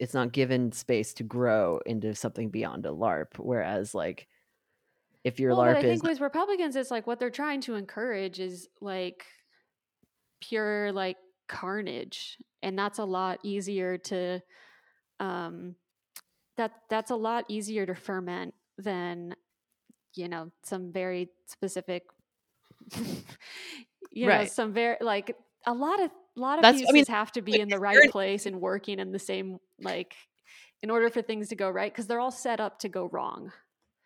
it's not given space to grow into something beyond a larp whereas like if your well, larp I is think with Republicans, it's like what they're trying to encourage is like pure like carnage, and that's a lot easier to um that that's a lot easier to ferment than you know some very specific you know some very like a lot of a lot of That's- I mean, have to be like, in the right place and working in the same like in order for things to go right because they're all set up to go wrong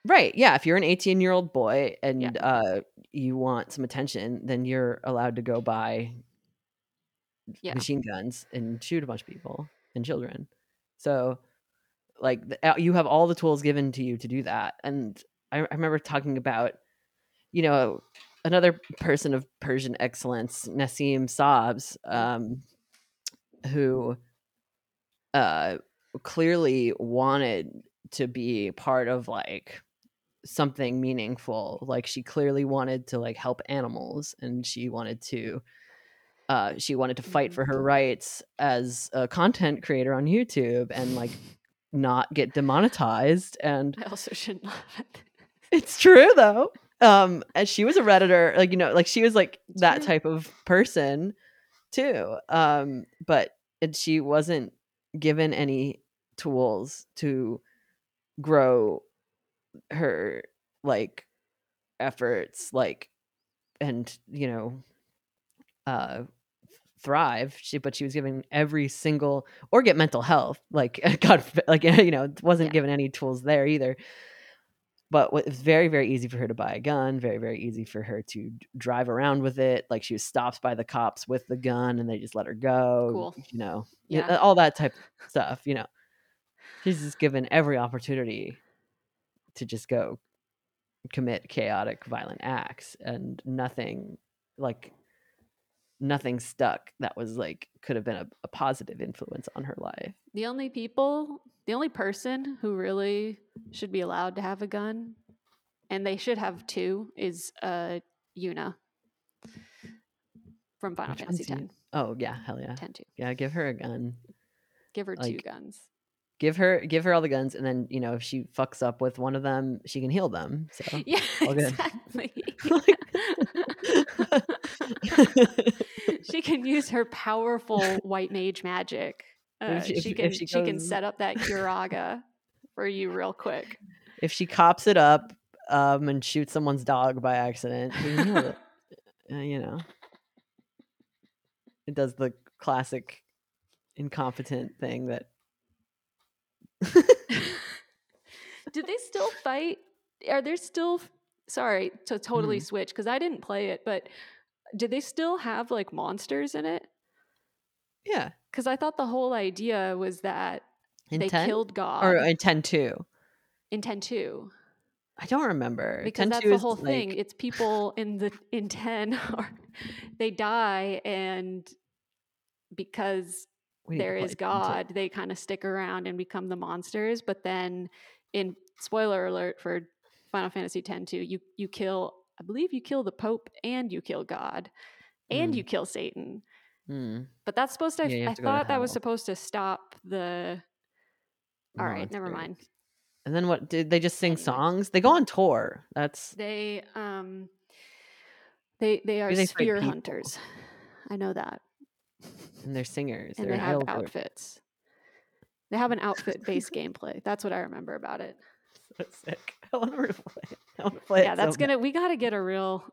right yeah if you're an 18 year old boy and uh you want some attention then you're allowed to go buy Yeah. machine guns and shoot a bunch of people and children. So like uh, you have all the tools given to you to do that and I, I remember talking about you know another person of persian excellence nassim sabs um, who uh clearly wanted to be part of like something meaningful like she clearly wanted to like help animals and she wanted to uh she wanted to fight Mhm. for her rights as a content creator on youtube and like not get demonetized and I also shouldn't laugh it's true though um and she was a redditor like you know like she was like It's that true. type of person too um but and she wasn't given any tools to grow her like efforts like and you know uh thrive she but she was given every single or get mental health like god like you know wasn't Yeah. given any tools there either but it's very very easy for her to buy a gun very very easy for her to drive around with it like she was stopped by the cops with the gun and they just let her go Cool. you know Yeah. all that type of stuff you know she's just given every opportunity to just go commit chaotic violent acts and nothing like nothing stuck that was like could have been a, a positive influence on her life The only people, the only person who really should be allowed to have a gun, and they should have two, is uh Yuna from Final Which Fantasy Yuna? X. oh yeah hell yeah 10 2. yeah give her a gun Give her two guns. Give her give her all the guns, and then you know if she fucks up with one of them, she can heal them. So Yeah, exactly. she can use her powerful white mage magic. Uh, she- she can she she, can set up that Curaga for you real quick. if she cops it up um, and shoots someone's dog by accident. Uh, you know, it does the classic incompetent thing that. Did they still fight? Are there still? Sorry to totally Mm-hmm. switch because I didn't play it, but did they still have like monsters in it? yeah, Because I thought the whole idea was that they intent killed God or intent two. in ten two. I don't remember because 10-2 that's the whole thing. It's people in the in ten or they die and because we need to there is 10-2. God, they kind of stick around and become the monsters. But then, in spoiler alert for Final Fantasy X, two, you you kill. I believe you kill the Pope and you kill God, and Mm. you kill Satan. Mm, But that's supposed to. Yeah, I to go to thought that was supposed to stop the. All right, never monster. mind. And then what? Did they just sing songs? They go on tour. That's They um. They they are Maybe they fight spear hunters. I know that. And they're singers. and they're they have outfits. They have an outfit based gameplay. That's what I remember about it. So sick. I want to play. it. I want to play it. yeah, that's so gonna. We got to get a real.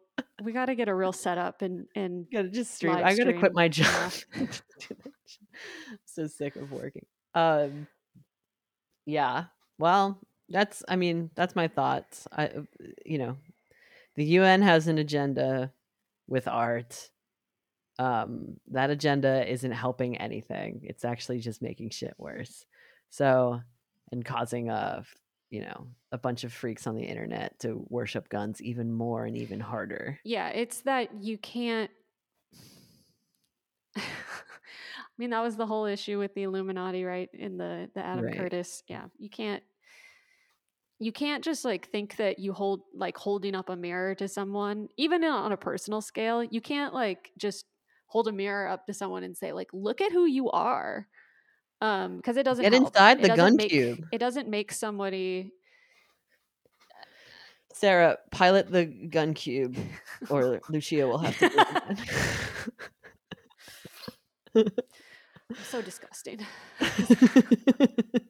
We got to get a real setup and and gotta just stream. I'm gonna quit my job. to do that shit. I'm so sick of working. Um, yeah. Well, that's. I mean, that's my thoughts. I, you know, the UN has an agenda with art. Um, that agenda isn't helping anything. It's actually just making shit worse. So, and causing a, you know, a bunch of freaks on the internet to worship guns even more and even harder. yeah, it's that you can't. I mean, that was the whole issue with the Illuminati, right? In the the Adam Right. Curtis. Yeah, you can't. You can't just like think that you hold like holding up a mirror to someone, even on a personal scale. You can't like just hold a mirror up to someone and say like, "Look at who you are," um, because it doesn't Get help. inside It the gun make- cube. It doesn't make somebody Sarah, pilot the gun cube, or Lucia will have to. do so disgusting. it.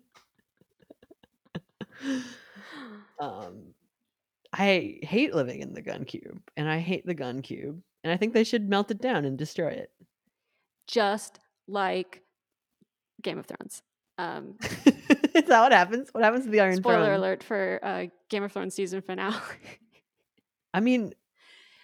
um, I hate living in the gun cube, and I hate the gun cube, and I think they should melt it down and destroy it. Just like Game of Thrones. Um, Is that what happens? What happens to the Iron spoiler Throne? alert for uh, Game of Thrones season finale. I mean,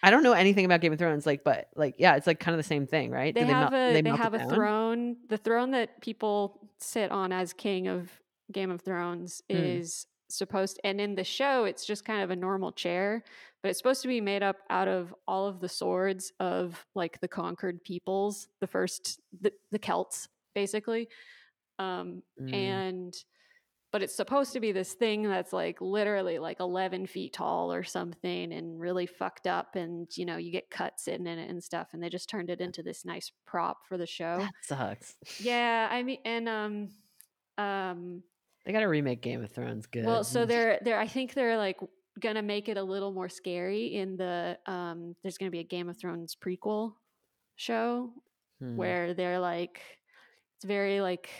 I don't know anything about Game of Thrones, like, but like, yeah, it's like kind of the same thing, right? they Do have mel- a they, it have a down? throne. The throne that people sit on as king of Game of Thrones Hmm. is supposed and in the show it's just kind of a normal chair, but it's supposed to be made up out of all of the swords of like the conquered peoples, the first the, the Celts basically. Um Mm. and but it's supposed to be this thing that's like literally like 11 feet tall or something and really fucked up and you know you get cuts in it and stuff and they just turned it into this nice prop for the show That sucks. yeah i mean and um um They got to remake Game of Thrones good. well so they're they're i think they're like gonna make it a little more scary in the um there's gonna be a game of thrones prequel show Hmm. where they're like it's very like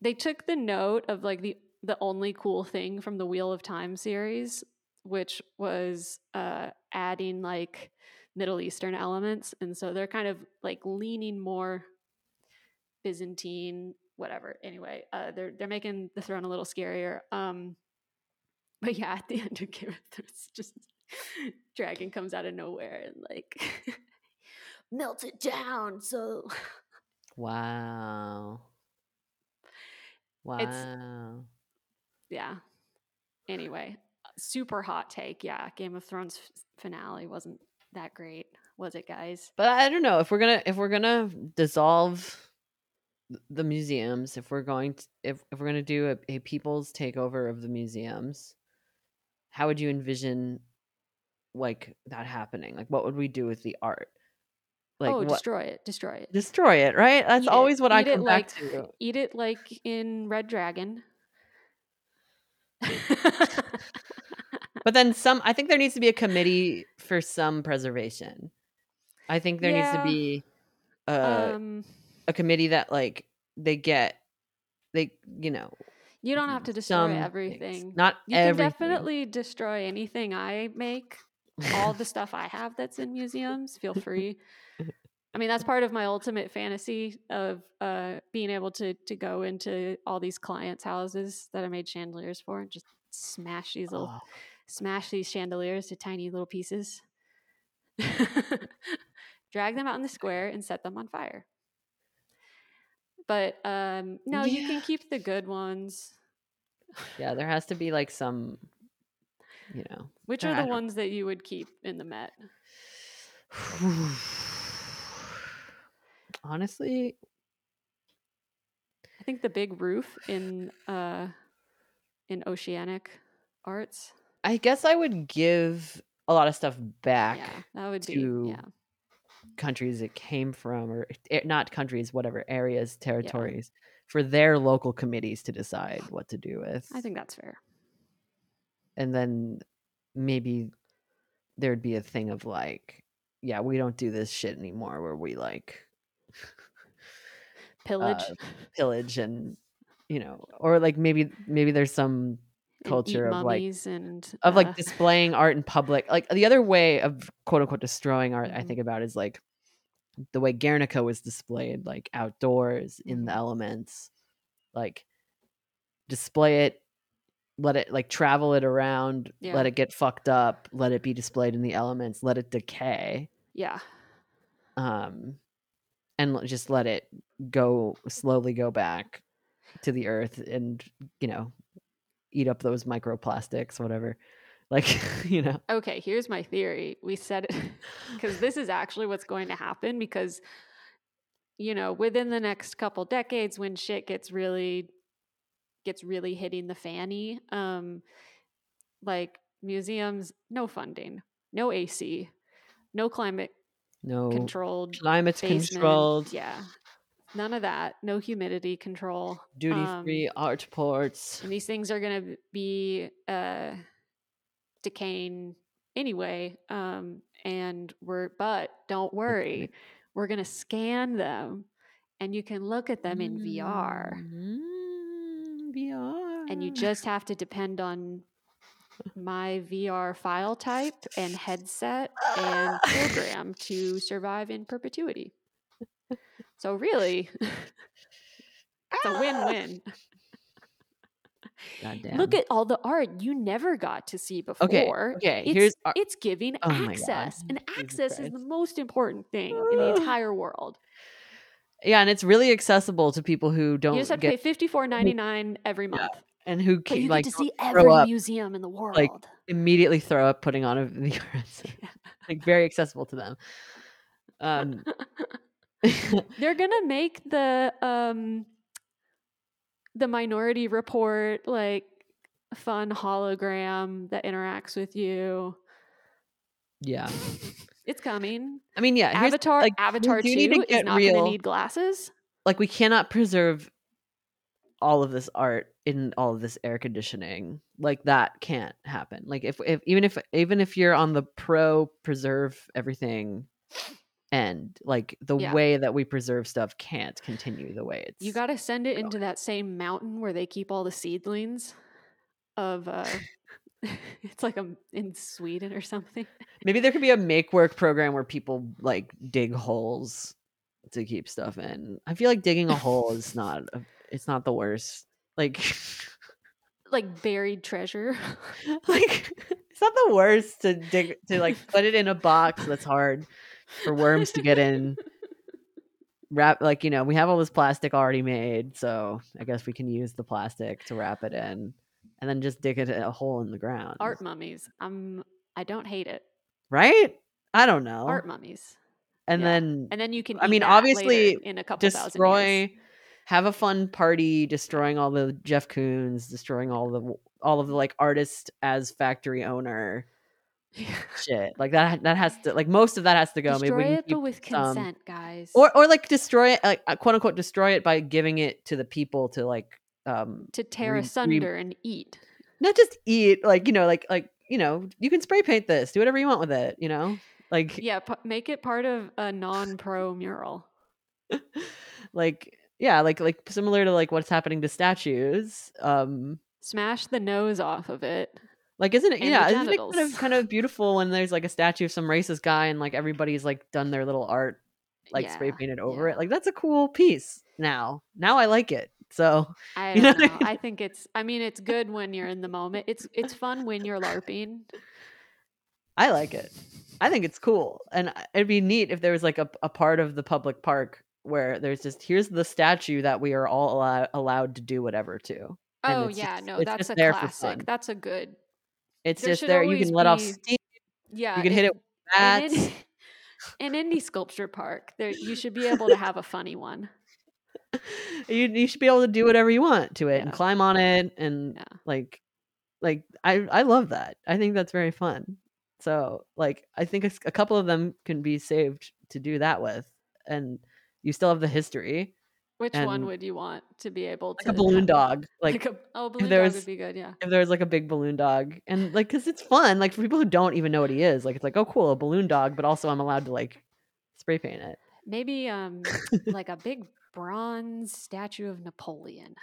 they took the note of like the the only cool thing from the Wheel of Time series, which was uh adding like Middle Eastern elements. And so they're kind of like leaning more Byzantine, whatever. Anyway, uh they're they're making the throne a little scarier. Um but yeah, at the end of Game of Thrones, just dragon comes out of nowhere and like melts it down. So Wow. Wow. it's, yeah. Anyway, super hot take. Yeah, Game of Thrones f- finale wasn't that great, was it, guys? But I don't know if we're gonna if we're gonna dissolve the museums, if we're going to if, if we're gonna do a, a people's takeover of the museums, how would you envision like that happening? Like what would we do with the art? Like oh, what? destroy it, destroy it. Destroy it, right? That's Eat it. always what I Eat it come back like- to. Eat it like in Red Dragon. But then some I think there needs to be a committee for some preservation. I think there needs to be uh, um, a committee that like they get they you know you don't have to destroy some things. everything. Not you everything. can definitely destroy anything I make. All the stuff I have that's in museums, feel free. I mean, that's part of my ultimate fantasy of uh, being able to to go into all these clients' houses that I made chandeliers for and just smash these little Oh, smash these chandeliers to tiny little pieces, drag them out in the square, and set them on fire. But um, no, you can keep the good ones. yeah, there has to be like some you know Which I are the don't- ones that you would keep in the Met? honestly I think the big roof in uh, in Oceanic Arts. I guess I would give a lot of stuff back yeah, that would to be yeah. Countries it came from or not countries whatever areas territories for their local committees to decide what to do with I think that's fair. and then maybe there'd be a thing of like yeah we don't do this shit anymore where we like Pillage uh, pillage and you know or like maybe maybe there's some culture of like and of uh, like displaying art in public like the other way of quote unquote destroying art i Mhm. think about is like the way guernica was displayed like outdoors in the Mhm. elements like display it let it like travel it around Yeah. let it get fucked up let it be displayed in the elements let it decay yeah. um and just let it go slowly go back to the earth and you know eat up those microplastics whatever like you know Okay, here's my theory. We said it because this is actually what's going to happen because you know, within the next couple decades when shit gets really gets really hitting the fanny, um like museums no funding, no AC, no climate no controlled climate basement. controlled Yeah. None of that. No humidity control. duty um, free art ports and these things are going to be uh decaying anyway um and we're but don't worry we're going to scan them and you can look at them in VR Mm, VR and you just have to depend on my VR file type and headset and program to survive in perpetuity. So really it's a win-win. Goddamn. Look at all the art you never got to see before. Okay, okay, It's, here's our- it's giving Oh access. And Jesus access is the most important thing in the entire world. yeah and it's really accessible to people who don't You just have to get pay fifty four ninety nine every month. and who But can you like get to see every up, museum in the world. like, immediately throw up putting on a headset. like very accessible to them um They're gonna make the um the minority report like fun hologram that interacts with you. yeah It's coming. i mean yeah Avatar like, Avatar 2 is not real. gonna need glasses. like we cannot preserve all of this art in all of this air conditioning like that can't happen like if, if even if even if you're on the pro preserve everything end like the Yeah. way that we preserve stuff can't continue the way it's You got to send it into that same mountain where they keep all the seedlings of uh it's like a in Sweden or something. maybe there could be a make work program where people like dig holes to keep stuff in i feel like digging a hole is not it's not the worst like Like buried treasure. like it's not the worst to dig to like put it in a box that's hard for worms to get in wrap like you know we have all this plastic already made so i guess we can use the plastic to wrap it in and then just dig it a hole in the ground Art mummies. I'm I don't hate it. right i don't know Art mummies. and yeah. then And then you can I mean, obviously, in a couple destroy have a fun party destroying all the jeff koons destroying all the all of the like artist as factory owner shit. Like that that has to like most of that has to go. Destroy Maybe it, but with consent, guys. or or like destroy it, like uh, quote unquote destroy it by giving it to the people to like um to tear re- re- asunder and eat. not just eat like you know like like you know you can spray paint this do whatever you want with it you know like Yeah, pu- make it part of a non-pro mural. like yeah like like similar to like what's happening to statues um Smash the nose off of it. Like isn't it And yeah isn't it kind of kind of beautiful when there's like a statue of some racist guy and like everybody's like done their little art like spray painted over yeah. it like that's a cool piece now now i like it so I You know know. I I think it's. I mean, it's good when you're in the moment. It's it's fun when you're larping. i like it i think it's cool and it'd be neat if there was like a, a part of the public park where there's just here's the statue that we are all allow- allowed to do whatever to And Oh yeah, just- no, that's a classic. That's a good. It's There just there you can let off steam Yeah, you can hit it with bats in, in indie sculpture park. There, you should be able to have a funny one. you, you should be able to do whatever you want to it and climb on it and Yeah. like like i i love that i think that's very fun so like i think a couple of them can be saved to do that with and you still have the history Which one would you want to be able like to a balloon have- dog like Like a oh balloon dog was- would be good. Yeah. if there's like a big balloon dog and like because it's fun like for people who don't even know what he is like it's like oh cool a balloon dog but also i'm allowed to like spray paint it Maybe um like a big bronze statue of Napoleon.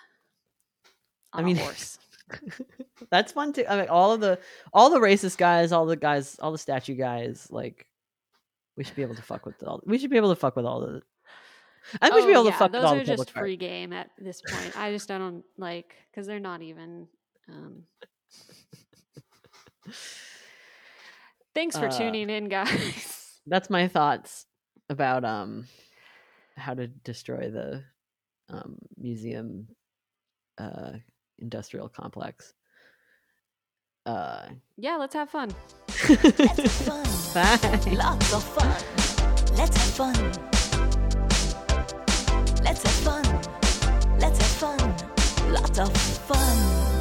I mean- horse. that's fun too i mean all of the all the racist guys all the guys all the statue guys like we should be able to fuck with all we should be able to fuck with all the i think we should be Oh, able to yeah, fuck those with all are the just public art. free game at this point. I just don't like because they're not even. Um... Thanks for Uh, tuning in, guys. that's my thoughts about um how to destroy the um museum uh industrial complex uh yeah, let's have fun. Let's have fun. bye Lots of fun. Let's have fun. Fun. Let's have fun. Lots of fun.